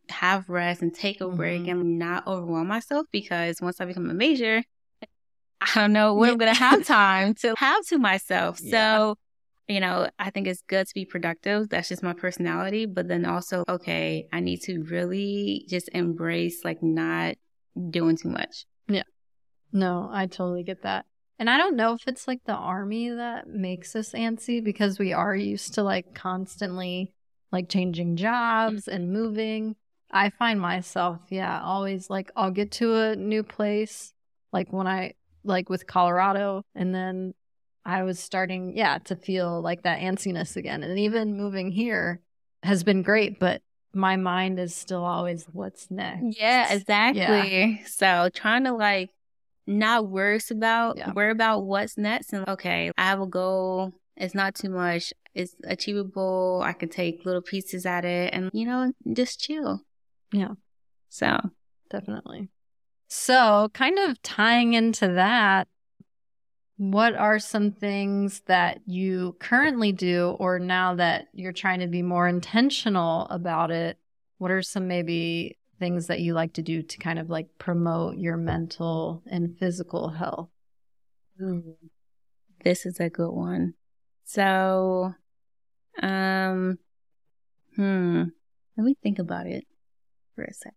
have rest and take a break mm-hmm. and not overwhelm myself because once I become a major, I don't know what I'm going to have time to have to myself. Yeah. So, you know, I think it's good to be productive. That's just my personality. But then also, okay, I need to really just embrace like not doing too much. Yeah. No, I totally get that. And I don't know if it's like the army that makes us antsy because we are used to like constantly like changing mm-hmm. jobs and moving. I find myself, yeah, always like I'll get to a new place like when I like with Colorado and then I was starting, yeah, to feel like that antsiness again. And even moving here has been great, but my mind is still always what's next. Yeah, exactly. Yeah. So trying to like not worry about yeah. worry about what's next and okay i have a goal it's not too much it's achievable i can take little pieces at it and you know just chill yeah so definitely so kind of tying into that what are some things that you currently do or now that you're trying to be more intentional about it what are some maybe things that you like to do to kind of like promote your mental and physical health? Ooh, this is a good one. So, um, Hmm. Let me think about it for a sec.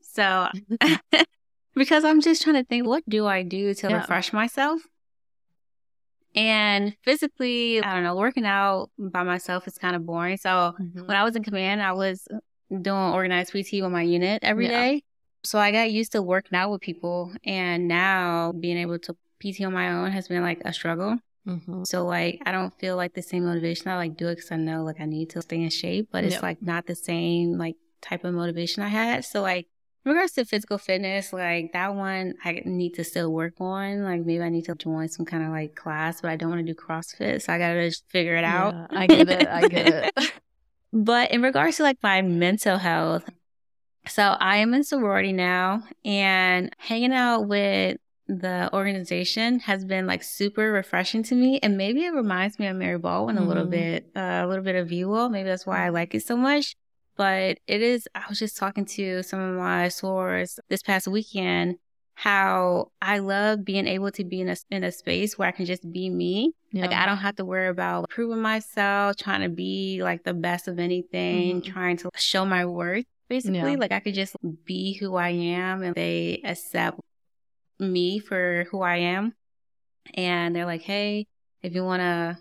So, because I'm just trying to think, what do I do to Yeah. refresh myself? And physically, I don't know, working out by myself is kind of boring. So, when I was in command, I was doing organized PT with my unit every Yeah. day. So I got used to working out with people. And now being able to PT on my own has been like a struggle. Mhm. So like I don't feel like the same motivation. I like do it because I know like I need to stay in shape, but it's like not the same like type of motivation I had. So like in regards to physical fitness, like that one I need to still work on. Like maybe I need to join some kind of like class, but I don't want to do CrossFit, so I gotta just figure it out. I get it. I get it. But in regards to like my mental health, so I am in sorority now and hanging out with the organization has been like super refreshing to me. And maybe it reminds me of Mary Baldwin a little Mhm. bit, uh, a little bit of VWIL Maybe that's why I like it so much. But it is, I was just talking to some of my sorors this past weekend how I love being able to be in a, in a space where I can just be me like I don't have to worry about proving myself, trying to be like the best of anything, Mhm. trying to show my worth. Basically, Yeah. like I could just be who I am, and they accept me for who I am. And they're like, "Hey, if you want to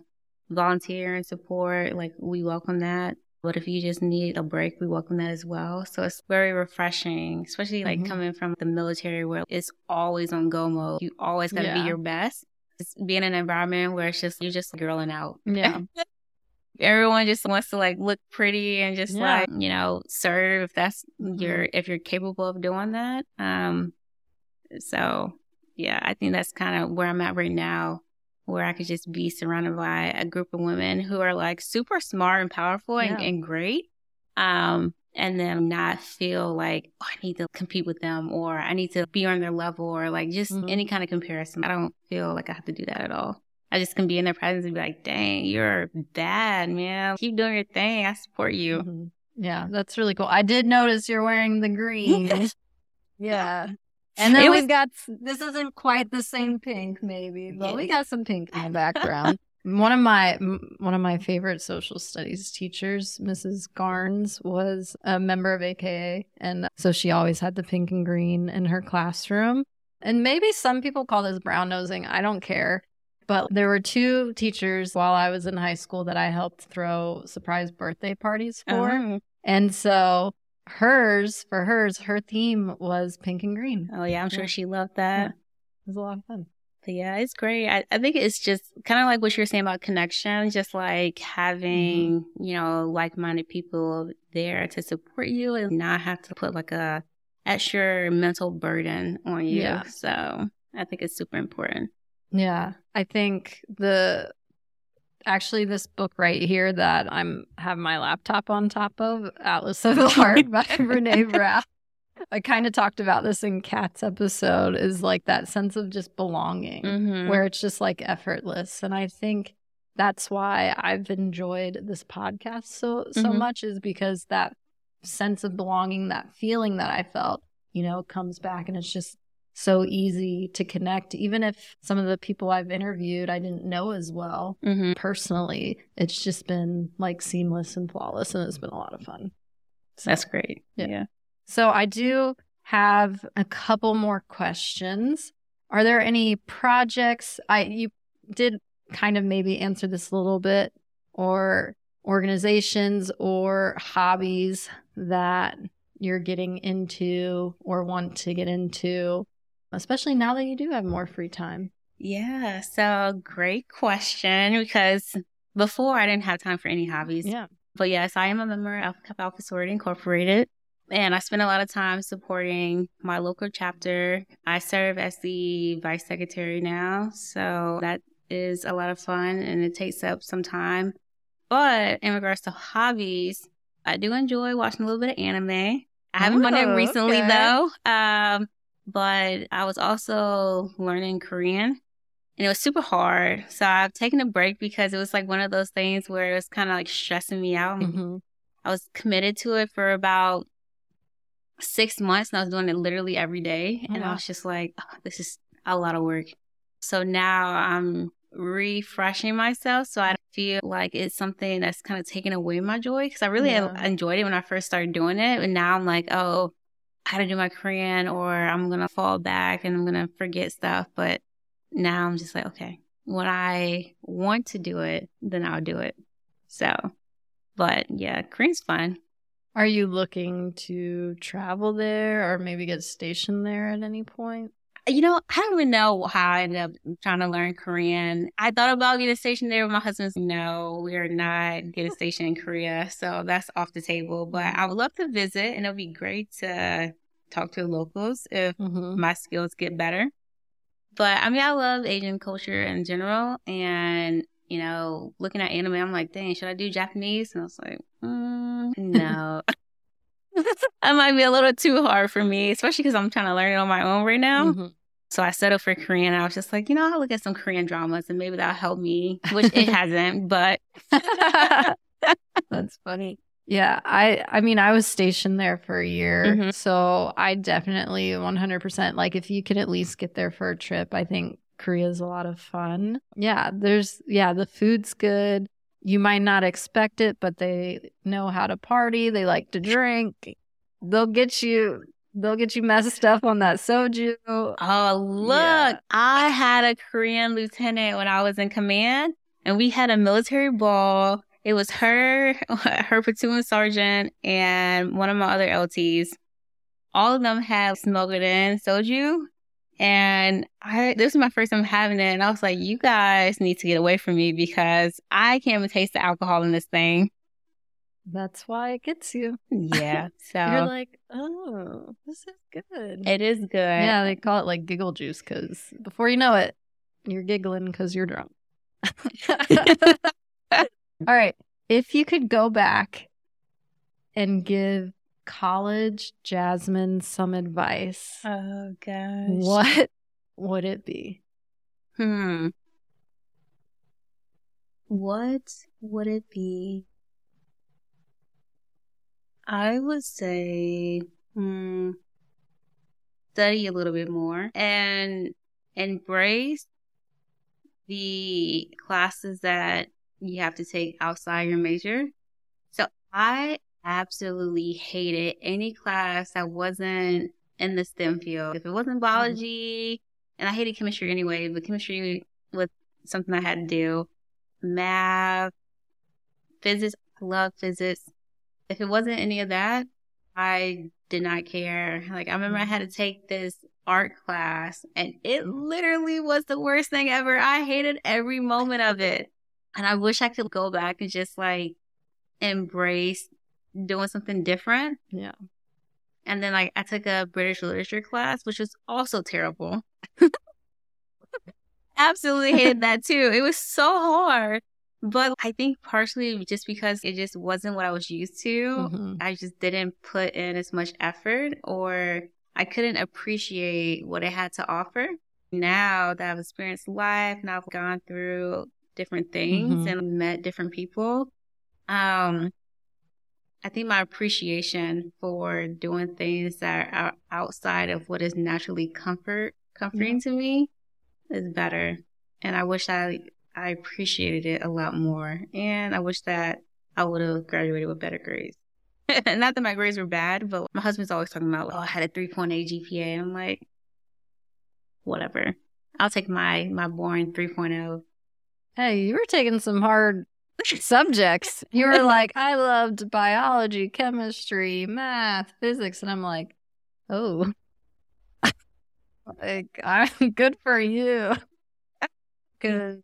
volunteer and support, like we welcome that." But if you just need a break, we welcome that as well. So it's very refreshing, especially like Mhm. coming from the military where it's always on go mode. You always got to Yeah. be your best. It's being in an environment where it's just, you're just girling out. Yeah. Everyone just wants to like look pretty and just Yeah. like, you know, serve if that's Mhm. your, if you're capable of doing that. Um, so yeah, I think that's kind of where I'm at right now, where I could just be surrounded by a group of women who are like super smart and powerful and, Yeah. and great. Um, and then not feel like, oh, I need to compete with them or I need to be on their level or like just Mhm. any kind of comparison. I don't feel like I have to do that at all. I just can be in their presence and be like, dang, you're bad, man. Keep doing your thing. I support you. Mhm. Yeah, that's really cool. I did notice you're wearing the green. yeah. And then It we've was- got this isn't quite the same pink, maybe, but we got some pink in the background. one of my one of my favorite social studies teachers, Mrs. Garnes, was a member of AKA, and so she always had the pink and green in her classroom. And maybe some people call this brown nosing. I don't care. But there were two teachers while I was in high school that I helped throw surprise birthday parties for. Oh. And so hers, for hers, her theme was pink and green. Oh, yeah, I'm sure Yeah. she loved that. It was a lot of fun. But yeah, it's great. I, I think it's just kind of like what you were saying about connection, just like having, Mm-hmm. you know, like minded people there to support you and not have to put like a extra mental burden on you. Yeah. So I think it's super important. Yeah. I think the actually this book right here that I'm have my laptop on top of, Atlas of the Heart by Brene Brown. I kind of talked about this in Kat's episode is like that sense of just belonging. Mm-hmm. where it's just like effortless. And I think that's why I've enjoyed this podcast so so Mhm. much is because that sense of belonging, that feeling that I felt, you know, comes back and it's just so easy to connect even if some of the people I've interviewed I didn't know as well mm-hmm. personally. It's just been like seamless and flawless and it's been a lot of fun. So- That's great. Yeah. yeah. so I do have a couple more questions. Are there any projects I you did kind of maybe answer this a little bit or organizations or hobbies that you're getting into or want to get into especially now that you do have more free time. Yeah. So great question because before I didn't have time for any hobbies. Yeah. But yes, I am a member of Kappa Alpha Sorority Incorporated. And I spend a lot of time supporting my local chapter. I serve as the vice secretary now. So that is a lot of fun and it takes up some time. But in regards to hobbies, I do enjoy watching a little bit of anime. I haven't done it Oh, recently okay. though. Um, but I was also learning Korean and it was super hard. So I've taken a break because it was like one of those things where it was kind of like stressing me out. Mhm. I was committed to it for about six months and I was doing it literally every day. Oh, and I was just like, "Oh, this is a lot of work. So now I'm refreshing myself so I don't feel like it's something that's kind of taken away my joy because I really yeah. enjoyed it when I first started doing it. And now I'm like, oh, I gotta do my Korean or I'm gonna fall back and I'm gonna forget stuff. But now I'm just like, okay, when I want to do it, then I'll do it. So, but yeah, Korean's fun. Are you looking to travel there or maybe get stationed there at any point? You know, I don't even know how I ended up trying to learn Korean. I thought about getting stationed there, but my husband's no, we are not getting stationed in Korea. So that's off the table. But I would love to visit and it would be great to talk to locals if mm-hmm. my skills get better. But I mean, I love Asian culture in general. And, you know, looking at anime, I'm like, dang, should I do Japanese? And I was like, mm, no. that might be a little too hard for me, especially because I'm trying to learn it on my own right now. Mm-hmm. So I settled for Korean. I was just like, you know, I'll look at some Korean dramas and maybe that'll help me, which it hasn't, but that's funny. Yeah, I I mean I was stationed there for a year. Mm-hmm. So I definitely 100% like if you can at least get there for a trip, I think Korea is a lot of fun. Yeah, there's yeah, the food's good. You might not expect it, but they know how to party. They like to drink. They'll get you they'll get you messed up on that soju. Oh, look. Yeah. I had a Korean lieutenant when I was in command and we had a military ball it was her, her platoon sergeant, and one of my other LTs. All of them had it in soju. And I this was my first time having it, and I was like, "You guys need to get away from me because I can't even taste the alcohol in this thing." That's why it gets you. Yeah. So you're like, "Oh, this is good." It is good. Yeah, they call it like giggle juice because before you know it, you're giggling because you're drunk. All right. If you could go back and give college Jazmyne some advice, oh gosh, what would it be? Hmm. What would it be? I would say, hmm, study a little bit more and embrace the classes that you have to take outside your major. So I absolutely hated any class that wasn't in the STEM field. If it wasn't mm-hmm. biology, and I hated chemistry anyway, but chemistry was something I had to do. Math, physics, I love physics. If it wasn't any of that, I did not care. Like I remember I had to take this art class and it literally was the worst thing ever. I hated every moment of it. And I wish I could go back and just like embrace doing something different. Yeah. And then like I took a British literature class, which was also terrible. Absolutely hated that too. It was so hard. But I think partially just because it just wasn't what I was used to. Mm-hmm. I just didn't put in as much effort or I couldn't appreciate what it had to offer. Now that I've experienced life and I've gone through different things mm-hmm. and met different people. Um, I think my appreciation for doing things that are outside of what is naturally comfort comforting mm-hmm. to me is better. And I wish I I appreciated it a lot more. And I wish that I would have graduated with better grades. Not that my grades were bad, but my husband's always talking about, oh, I had a 3.8 GPA. I'm like, whatever. I'll take my my boring 3.0 Hey, you were taking some hard subjects. You were like, I loved biology, chemistry, math, physics. And I'm like, oh, like, I'm good for you. Because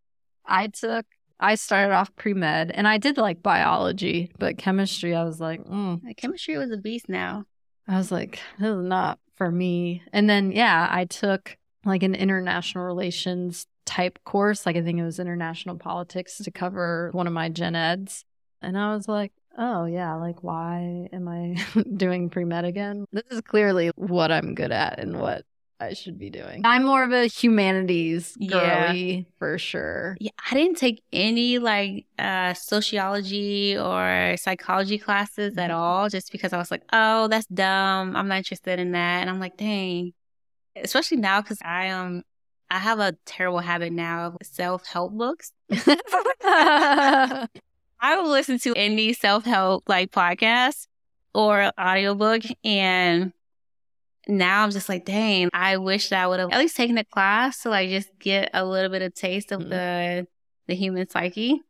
I took, I started off pre med and I did like biology, but chemistry, I was like, mm. chemistry was a beast now. I was like, this is not for me. And then, yeah, I took like an international relations type course. Like I think it was international politics to cover one of my gen eds. And I was like, oh, yeah, like why am I doing pre med again? This is clearly what I'm good at and what I should be doing. I'm more of a humanities girly yeah. for sure. Yeah, I didn't take any like uh sociology or psychology classes at mm-hmm. all just because I was like, "Oh, that's dumb. I'm not interested in that." And I'm like, "Dang." Especially now cuz I am I have a terrible habit now of self help books. I will listen to any self help like podcast or audiobook and now I'm just like, dang, I wish that I would have at least taken a class to like just get a little bit of taste of mm-hmm. the the human psyche.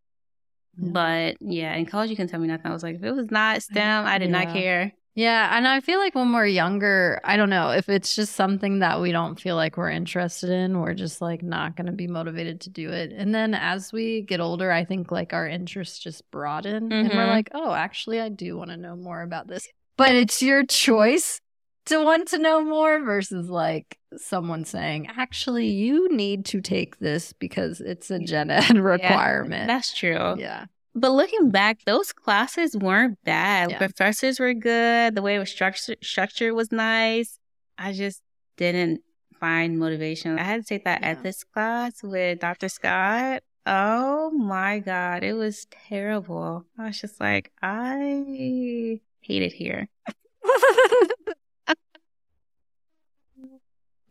Yeah. But yeah, in college you can tell me nothing. I was like, if it was not STEM, I did yeah. not care. Yeah, and I feel like when we're younger, I don't know if it's just something that we don't feel like we're interested in, we're just like not going to be motivated to do it. And then as we get older, I think like our interests just broaden mm-hmm. and we're mm-hmm. like, "Oh, actually I do want to know more about this." But it's your choice to want to know more versus like someone saying, actually, you need to take this because it's a gen ed requirement. Yeah, that's true. Yeah. But looking back, those classes weren't bad. Yeah. Professors were good. The way it was structured, structured was nice. I just didn't find motivation. I had to take that yeah. ethics class with Dr. Scott. Oh my God. It was terrible. I was just like, I hate it here.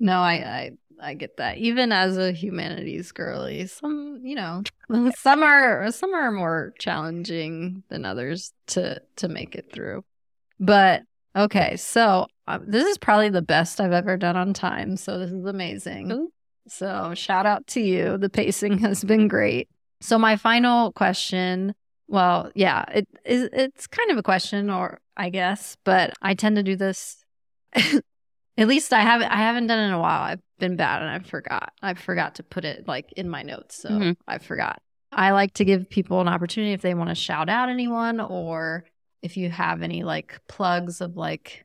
No, I, I I get that. Even as a humanities girly, some you know, some are some are more challenging than others to to make it through. But okay, so uh, this is probably the best I've ever done on time. So this is amazing. So shout out to you. The pacing has been great. So my final question, well, yeah, it is it's kind of a question or I guess, but I tend to do this At least I haven't I haven't done it in a while. I've been bad and I forgot. I forgot to put it like in my notes. So mm-hmm. I forgot. I like to give people an opportunity if they want to shout out anyone or if you have any like plugs of like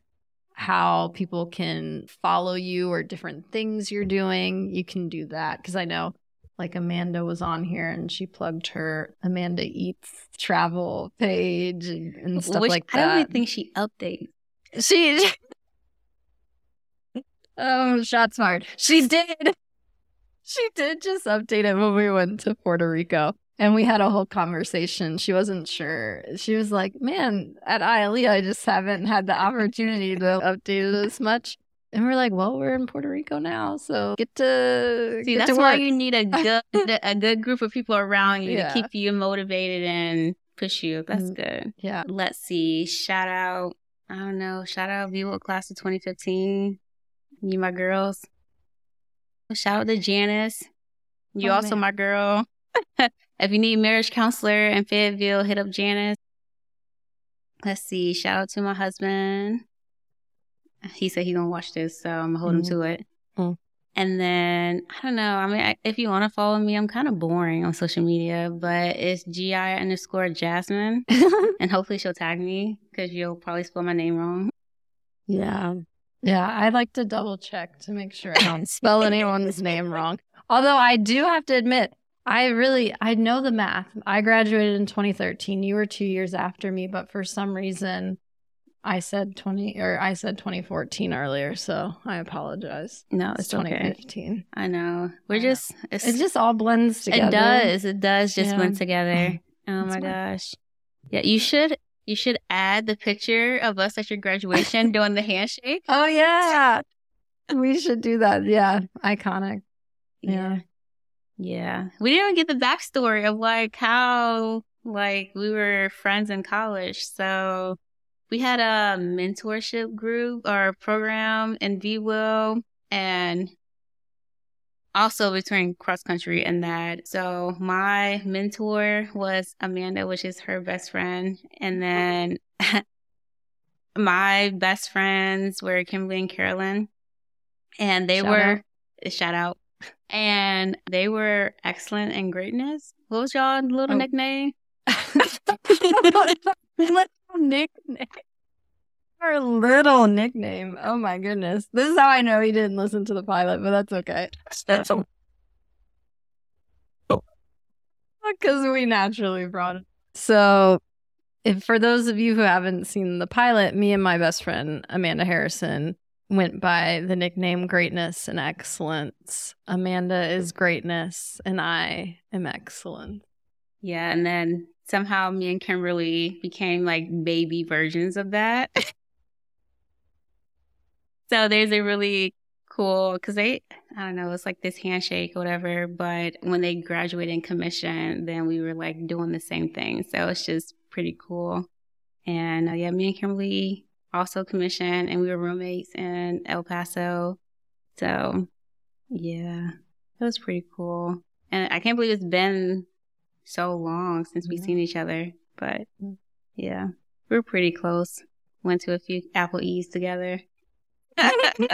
how people can follow you or different things you're doing, you can do that. Cause I know like Amanda was on here and she plugged her Amanda Eats travel page and, and stuff Which like that. I don't even think she updates. She Oh, shot smart. She did. She did just update it when we went to Puerto Rico. And we had a whole conversation. She wasn't sure. She was like, Man, at ILE, I just haven't had the opportunity to update it as much. And we're like, well, we're in Puerto Rico now, so get to see. Get that's to why you need a good a good group of people around you yeah. to keep you motivated and push you. That's mm good. Yeah. Let's see. Shout out. I don't know. Shout out VWIL class of 2015. You my girls. Shout out to Janice. You oh, also man. my girl. if you need marriage counselor in Fayetteville, hit up Janice. Let's see. Shout out to my husband. He said he gonna watch this, so I'm gonna hold mm-hmm. him to it. Mm-hmm. And then I don't know. I mean, if you want to follow me, I'm kind of boring on social media, but it's gi underscore Jazmyne, and hopefully she'll tag me because you'll probably spell my name wrong. Yeah, yeah, I like to double check to make sure I don't spell anyone's name wrong. Although I do have to admit, I really I know the math. I graduated in 2013. You were 2 years after me, but for some reason I said 20 or I said 2014 earlier, so I apologize. No, it's, it's 2015. Okay. I know. We're just it just all blends together. It does. It does just yeah. blend together. Oh my gosh. Yeah, you should you should add the picture of us at your graduation doing the handshake. Oh yeah. we should do that. Yeah. Iconic. Yeah. Yeah. We didn't even get the backstory of like how like we were friends in college. So we had a mentorship group or program in VWIL and also between cross country and that. So my mentor was Amanda, which is her best friend. And then my best friends were Kimberly and Carolyn. And they shout were, out. shout out, and they were excellent in greatness. What was y'all little oh. nickname? little nickname. Our little nickname. Oh my goodness. This is how I know he didn't listen to the pilot, but that's okay. That's oh. Because we naturally brought it. So, if for those of you who haven't seen the pilot, me and my best friend, Amanda Harrison, went by the nickname Greatness and Excellence. Amanda is greatness, and I am excellent. Yeah, and then somehow me and Kimberly became like baby versions of that. So there's a really cool because they, I don't know, it's like this handshake or whatever. But when they graduated in commission, then we were like doing the same thing. So it's just pretty cool. And uh, yeah, me and Kimberly also commissioned and we were roommates in El Paso. So yeah, it was pretty cool. And I can't believe it's been so long since we've seen each other. But mm. yeah, we are pretty close. Went to a few Applebee's together.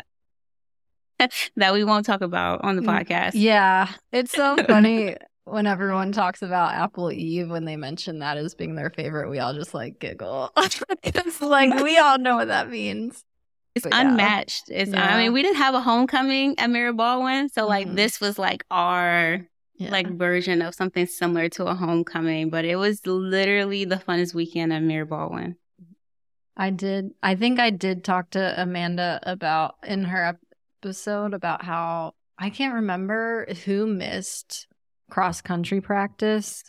that we won't talk about on the mm, podcast. Yeah. It's so funny when everyone talks about Apple Eve when they mention that as being their favorite, we all just like giggle. it's like we all know what that means. It's but unmatched. Yeah. It's yeah. I mean, we didn't have a homecoming at Mary Baldwin, so like mm-hmm. this was like our yeah. like version of something similar to a homecoming, but it was literally the funnest weekend at Mary Baldwin. I did. I think I did talk to Amanda about in her episode about how I can't remember who missed cross country practice,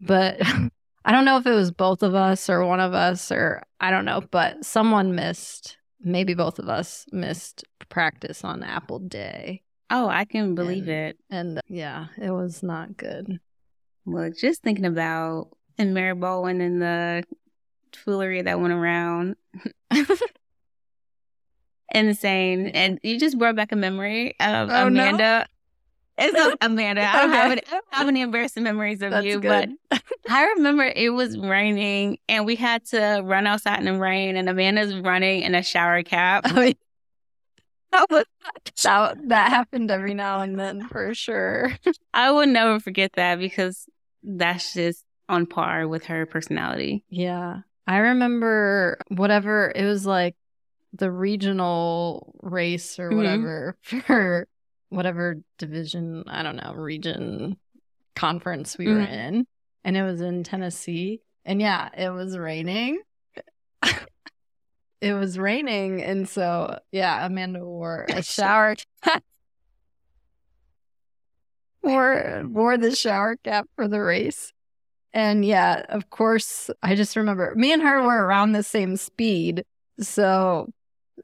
but I don't know if it was both of us or one of us or I don't know, but someone missed, maybe both of us missed practice on Apple Day. Oh, I can believe and, it. And yeah, it was not good. Look, just thinking about and Mary Baldwin and the foolery that went around. Insane. And you just brought back a memory of oh, Amanda. No? It's Amanda. I don't, okay. have any, I don't have any embarrassing memories of That's you, good. but I remember it was raining and we had to run outside in the rain, and Amanda's running in a shower cap. Oh, that, that, that happened every now and then for sure. I will never forget that because that's just on par with her personality. Yeah. I remember whatever it was like the regional race or mm-hmm. whatever for whatever division, I don't know, region conference we mm-hmm. were in. And it was in Tennessee. And yeah, it was raining. it was raining. And so, yeah, Amanda wore a shower wore, wore the shower cap for the race. And yeah, of course, I just remember me and her were around the same speed. So,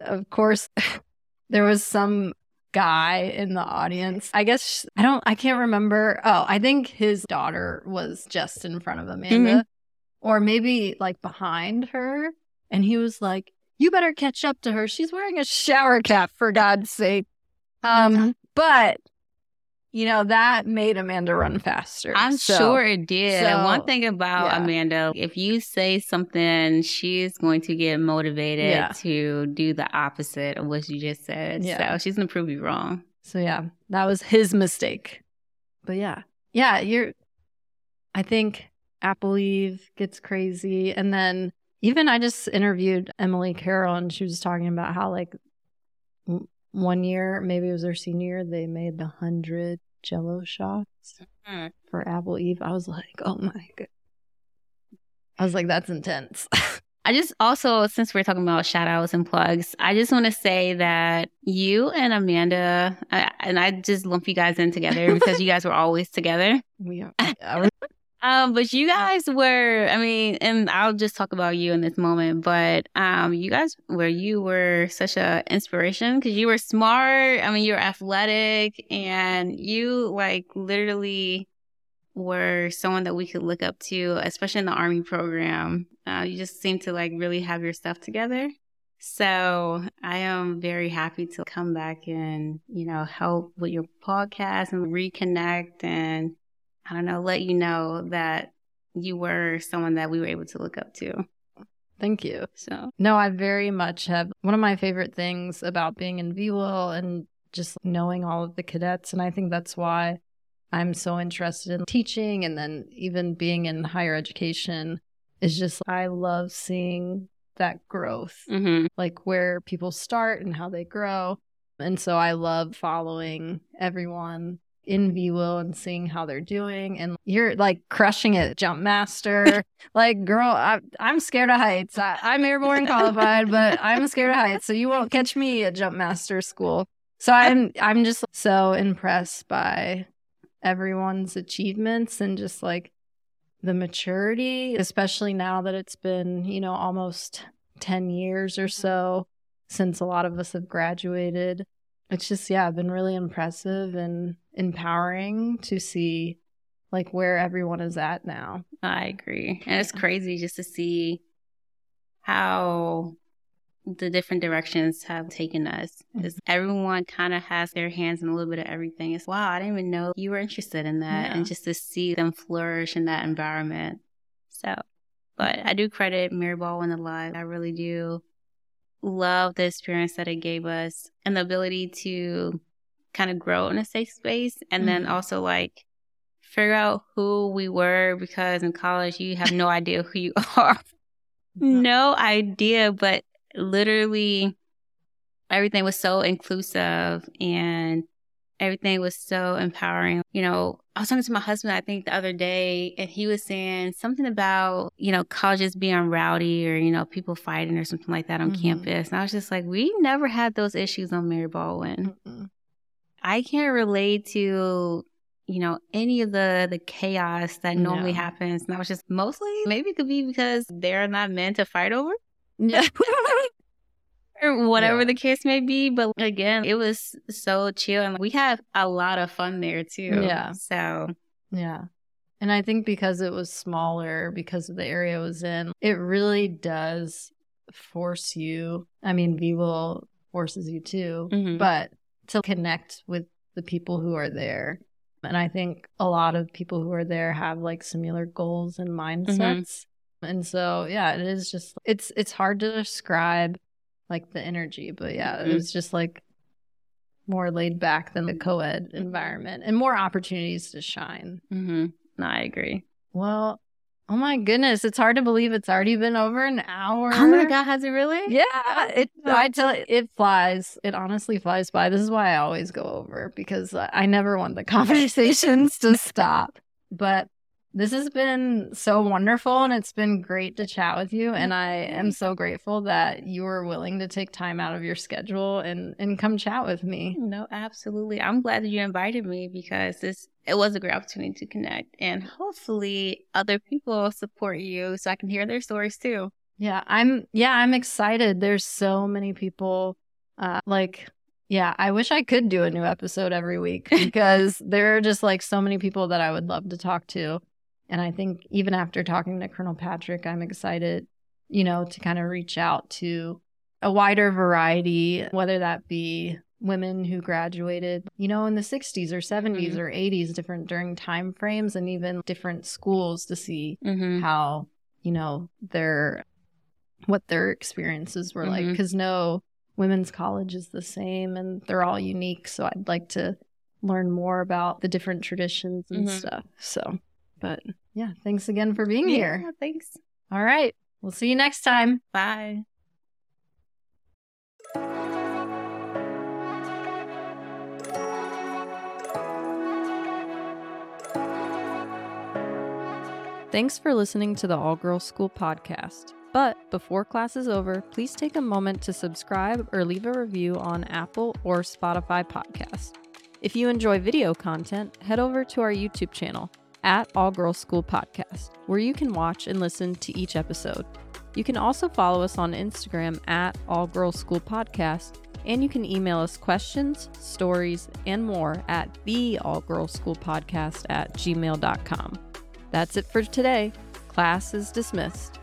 of course, there was some guy in the audience. I guess I don't, I can't remember. Oh, I think his daughter was just in front of Amanda mm-hmm. or maybe like behind her. And he was like, You better catch up to her. She's wearing a shower cap, for God's sake. Um, but you know, that made Amanda run faster. I'm so, sure it did. So, one thing about yeah. Amanda, if you say something, she's going to get motivated yeah. to do the opposite of what you just said. Yeah. So she's going to prove you wrong. So yeah, that was his mistake. But yeah, yeah, you're, I think Apple Eve gets crazy. And then even I just interviewed Emily Carroll and she was talking about how like one year, maybe it was their senior year, they made the hundred jello shots mm-hmm. for Apple Eve. I was like, oh my god. I was like, that's intense. I just also, since we're talking about shout outs and plugs, I just want to say that you and Amanda, I, and I just lump you guys in together because you guys were always together. We are. Um, but you guys were, I mean, and I'll just talk about you in this moment, but um, you guys were, you were such a inspiration because you were smart. I mean, you were athletic and you like literally were someone that we could look up to, especially in the army program. Uh, you just seem to like really have your stuff together. So I am very happy to come back and, you know, help with your podcast and reconnect and I don't know, let you know that you were someone that we were able to look up to. Thank you. So, no, I very much have one of my favorite things about being in VWIL and just knowing all of the cadets. And I think that's why I'm so interested in teaching and then even being in higher education is just, I love seeing that growth, mm-hmm. like where people start and how they grow. And so I love following everyone in VWIL and seeing how they're doing. And you're like crushing it, jump master. like, girl, I, am scared of heights. I, I'm airborne qualified, but I'm scared of heights. So you won't catch me at jump master school. So I'm I'm just so impressed by everyone's achievements and just like the maturity, especially now that it's been, you know, almost 10 years or so since a lot of us have graduated it's just yeah, been really impressive and empowering to see like where everyone is at now. I agree. And it's crazy just to see how the different directions have taken us. Because mm-hmm. everyone kind of has their hands in a little bit of everything. It's wow, I didn't even know you were interested in that. Yeah. And just to see them flourish in that environment. So, but I do credit Mary Baldwin Alive. I really do love the experience that it gave us and the ability to kind of grow in a safe space and mm-hmm. then also like figure out who we were because in college you have no idea who you are. no idea, but literally everything was so inclusive and everything was so empowering. You know, I was talking to my husband, I think the other day, and he was saying something about, you know, colleges being rowdy or, you know, people fighting or something like that on mm-hmm. campus. And I was just like, we never had those issues on Mary Baldwin. Mm-hmm. I can't relate to, you know, any of the the chaos that normally happens. And I was just mostly maybe it could be because they're not meant to fight over. Yeah. or whatever yeah. the case may be. But again, it was so chill and we had a lot of fun there too. Yeah. So, yeah. And I think because it was smaller, because of the area it was in, it really does force you. I mean, VWIL forces you too, mm-hmm. but to connect with the people who are there. And I think a lot of people who are there have like similar goals and mindsets. Mm-hmm. And so, yeah, it is just it's it's hard to describe like the energy. But yeah, mm-hmm. it was just like more laid back than the co ed environment and more opportunities to shine. Mm-hmm. No, I agree. Well, oh my goodness, it's hard to believe it's already been over an hour. Oh my god, has it really? Yeah, it. I tell you, it flies. It honestly flies by. This is why I always go over because I never want the conversations to stop. But this has been so wonderful and it's been great to chat with you. And I am so grateful that you were willing to take time out of your schedule and, and come chat with me. No, absolutely. I'm glad that you invited me because this it was a great opportunity to connect and hopefully other people support you so I can hear their stories too. Yeah, I'm yeah, I'm excited. There's so many people uh like yeah, I wish I could do a new episode every week because there are just like so many people that I would love to talk to. And I think even after talking to Colonel Patrick, I'm excited, you know, to kind of reach out to a wider variety, whether that be women who graduated, you know, in the 60s or 70s mm-hmm. or 80s, different during time frames, and even different schools to see mm-hmm. how, you know, their what their experiences were mm-hmm. like. Because no women's college is the same and they're all unique. So I'd like to learn more about the different traditions and mm-hmm. stuff. So, but yeah, thanks again for being yeah, here. Thanks. All right. We'll see you next time. Bye. Thanks for listening to the All Girls School podcast. But before class is over, please take a moment to subscribe or leave a review on Apple or Spotify podcast. If you enjoy video content, head over to our YouTube channel at All Girls School Podcast, where you can watch and listen to each episode. You can also follow us on Instagram at All Girls School Podcast, and you can email us questions, stories, and more at the All Girls School Podcast at gmail.com. That's it for today. Class is dismissed.